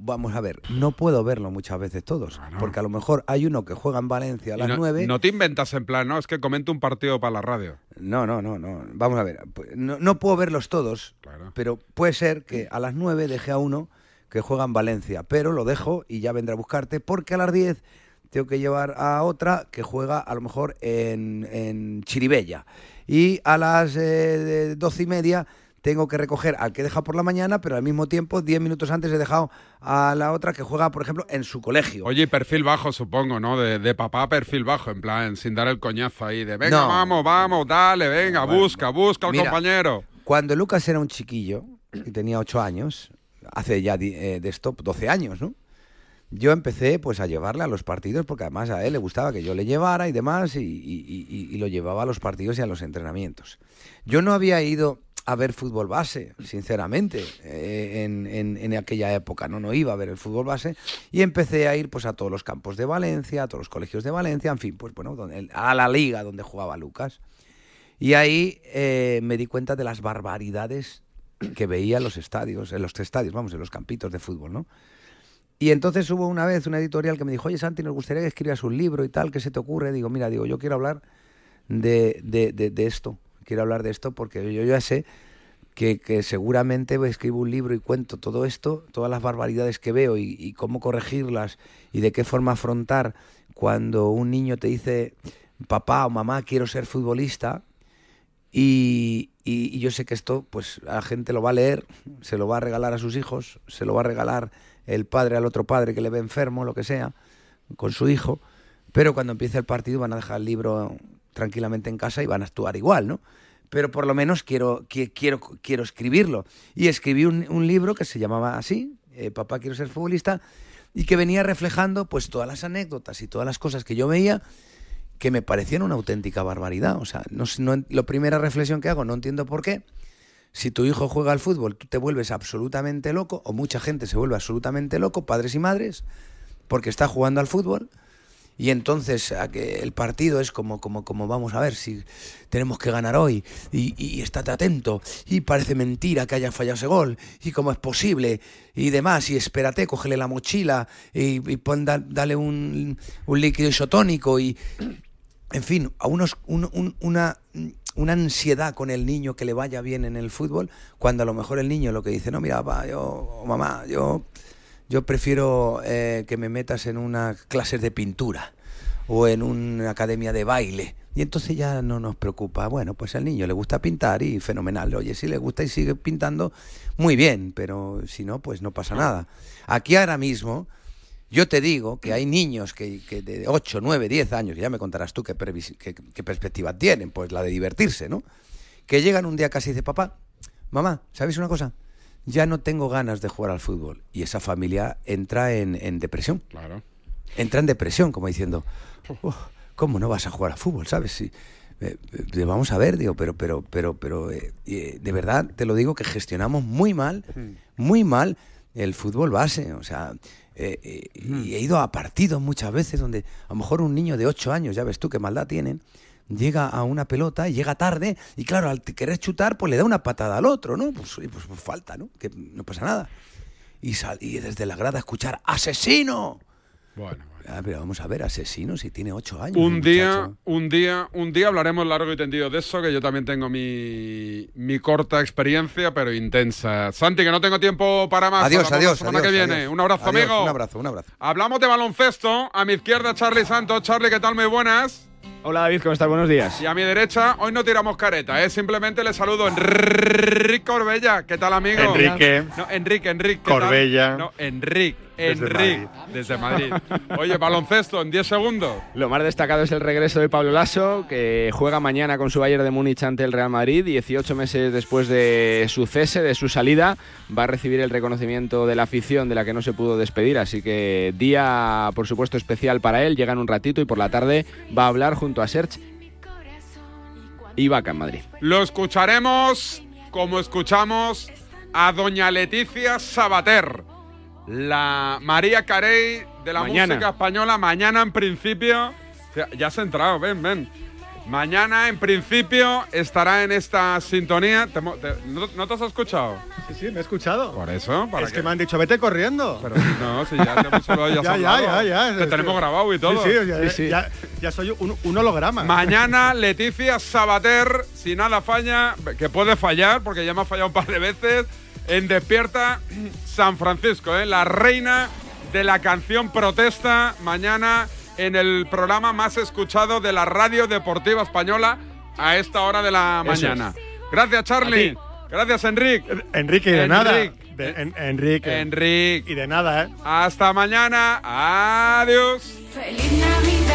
Vamos a ver, no puedo verlo muchas veces todos, porque a lo mejor hay uno que juega en Valencia a las
no,
9.
no te inventas en plan, no, es que comento un partido para la radio.
No, no, no, no. Vamos a ver. No, no puedo verlos todos, pero puede ser que a las 9 deje a uno que juega en Valencia, pero lo dejo y ya vendré a buscarte porque a las 10 tengo que llevar a otra que juega a lo mejor en, en Chiribella. Y a las eh, de 12 y media tengo que recoger al que he dejado por la mañana, pero al mismo tiempo, 10 minutos antes he dejado a la otra que juega, por ejemplo, en su colegio.
Oye, y perfil bajo, supongo, ¿no? De, de papá, perfil bajo, en plan, sin dar el coñazo ahí, de venga,
No.
vamos, vamos, dale, venga,
Bueno,
busca, busca al
Mira,
compañero.
Cuando Lucas era un chiquillo, y tenía 8 años, hace ya eh, de esto 12 años, ¿no? yo empecé pues a llevarle a los partidos porque además a él le gustaba que yo le llevara y demás y, y- y- y lo llevaba a los partidos y a los entrenamientos. Yo no había ido a ver fútbol base, sinceramente, eh, en, en- aquella época, ¿no? no iba a ver el fútbol base y empecé a ir pues a todos los campos de Valencia, a todos los colegios de Valencia, en fin, pues bueno, donde- a la liga donde jugaba Lucas. Y ahí eh, me di cuenta de las barbaridades que veía en los estadios, en los estadios, vamos, en los campitos de fútbol, ¿no? Y entonces hubo una vez una editorial que me dijo, oye Santi, nos gustaría que escribas un libro y tal, ¿qué se te ocurre? Digo, mira, digo, yo quiero hablar de- de- de esto, quiero hablar de esto porque yo ya sé que, seguramente escribo un libro y cuento todo esto, todas las barbaridades que veo y, cómo corregirlas y de qué forma afrontar cuando un niño te dice, papá o mamá, quiero ser futbolista, y, y- y yo sé que esto, pues la gente lo va a leer, se lo va a regalar a sus hijos, se lo va a regalar el padre al otro padre que le ve enfermo, lo que sea, con su hijo, pero cuando empiece el partido van a dejar el libro tranquilamente en casa y van a actuar igual, ¿no? Pero por lo menos quiero, qui- quiero, quiero escribirlo. Y escribí un, libro que se llamaba así, eh, Papá quiero ser futbolista, y que venía reflejando pues todas las anécdotas y todas las cosas que yo veía que me parecían una auténtica barbaridad. O sea, no, la primera reflexión que hago, no entiendo por qué. Si tu hijo juega al fútbol, tú te vuelves absolutamente loco, o mucha gente se vuelve absolutamente loco, padres y madres, porque está jugando al fútbol. Y entonces el partido es como, como, como vamos a ver si tenemos que ganar hoy y, y estate atento y parece mentira que haya fallado ese gol y cómo es posible y demás y espérate, cógele la mochila y, y pon, da- dale un, líquido isotónico y en fin, a unos, un- un- una, una ansiedad con el niño que le vaya bien en el fútbol, cuando a lo mejor el niño lo que dice, no, mira, papá, yo, mamá, yo, yo prefiero eh, que me metas en una clase de pintura o en una academia de baile. Y entonces ya no nos preocupa. Bueno, pues al niño le gusta pintar y fenomenal. Oye, si le gusta y sigue pintando, muy bien, pero si no, pues no pasa nada. Aquí ahora mismo, yo te digo que hay niños que, de 8, 9, 10 años, ya me contarás tú qué, qué- perspectiva tienen, pues la de divertirse, ¿no? Que llegan un día casi y dice, papá, mamá, ¿sabéis una cosa? Ya no tengo ganas de jugar al fútbol. Y esa familia entra en, en depresión.
Claro.
Entra en depresión, como diciendo, "Uf, ¿cómo no vas a jugar al fútbol? ¿Sabes? Si, eh, eh, vamos a ver, digo, pero, pero, pero, pero, eh, eh, de verdad te lo digo que gestionamos muy mal, muy mal el fútbol base. O sea, eh, eh, y he ido a partidos muchas veces donde a lo mejor un niño de 8 años, ya ves tú qué maldad tienen, llega a una pelota y llega tarde y claro, al querer chutar, pues le da una patada al otro, ¿no? Pues, pues, pues falta, ¿no? Que no pasa nada. Y, sal- y desde la grada escuchar ¡Asesino!
Bueno.
Ah, pero vamos a ver, asesino si tiene 8 años.
Un
el
día, un día, un día hablaremos largo y tendido de eso, que yo también tengo mi, mi corta experiencia, pero intensa. Santi, que no tengo tiempo para más.
Adiós, adiós,
La semana
adiós,
que viene.
adiós.
Un abrazo,
Adiós,
amigo.
Un abrazo, un abrazo.
Hablamos de baloncesto. A mi izquierda, Charlie Santos. Charlie, ¿qué tal? Muy buenas.
Hola David, ¿cómo estás? Buenos días.
Y a mi derecha, hoy no tiramos careta, ¿eh? simplemente le saludo a Enrique Corbella. ¿Qué tal, amigo?
Enrique.
No, Enrique, Enrique. ¿qué tal?
Corbella.
No, Enrique.
Desde
Enrique. Desde Madrid. Oye, baloncesto en 10 segundos.
Lo más destacado es el regreso de Pablo Lasso, que juega mañana con su Bayern de Múnich ante el Real Madrid. 18 meses después de su cese, de su salida, va a recibir el reconocimiento de la afición de la que no se pudo despedir. Así que día, por supuesto, especial para él. Llega en un ratito y por la tarde va a hablar junto a Serge y Vaca en Madrid.
Lo escucharemos como escuchamos a doña Leticia Sabater, la María Carey de la
Mañana.
música española. Mañana, en principio, ya- has entrado, ven, ven. Mañana, en principio, estará en esta sintonía. Te te- ¿no, no te has escuchado?
Sí, sí, me he escuchado.
Por eso, para
es que me han dicho, vete corriendo.
Pero si no, si ya te hemos ya
ya, ya, ya, ya.
Te
Es
tenemos
que-
grabado y todo.
Sí, sí, ya, Ya, ya soy un, un holograma.
Mañana Leticia Sabater, si nada falla, que puede fallar porque ya me ha fallado un par de veces, en Despierta San Francisco, ¿eh? la reina de la canción protesta, mañana en el programa más escuchado de la radio deportiva española a esta hora de la mañana. Gracias, Charlie. Gracias, Enrique.
Enrique, y de nada.
Enrique.
De- en- Enrique.
Enrique.
Y de nada, ¿eh?
Hasta mañana. Adiós.
Feliz Navidad.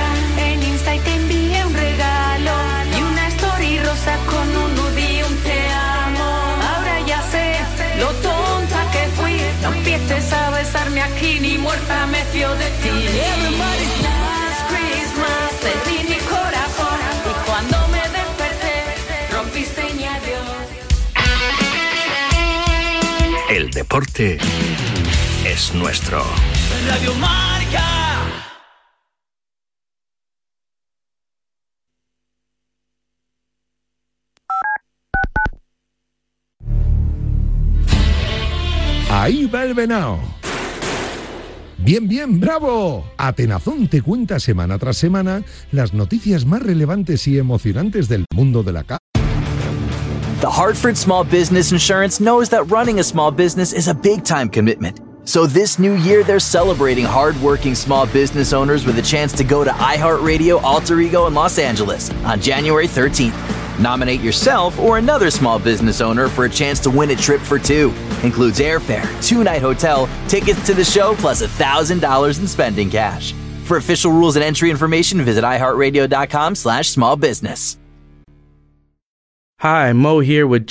Besarme aquí. bikini muerta me fío de ti. Everybody's last Christmas, te di mi corazón y cuando me desperté rompiste mi adiós.
El deporte es nuestro.
Radio Marca.
Ahí va el venao. Bien, bien, bravo. Atenazón te cuenta semana tras semana las noticias más relevantes y emocionantes del mundo de la ca.
The Hartford Small Business Insurance knows that running a small business is a big time commitment. So this new year, they're celebrating hardworking small business owners with a chance to go to iHeartRadio Alter Ego in Los Angeles on January 13th. Nominate yourself or another small business owner for a chance to win a trip for two. Includes airfare, two-night hotel, tickets to the show, plus $1,000 in spending cash. For official rules and entry information, visit iHeartRadio.com slash small business.
Hi, Mo here with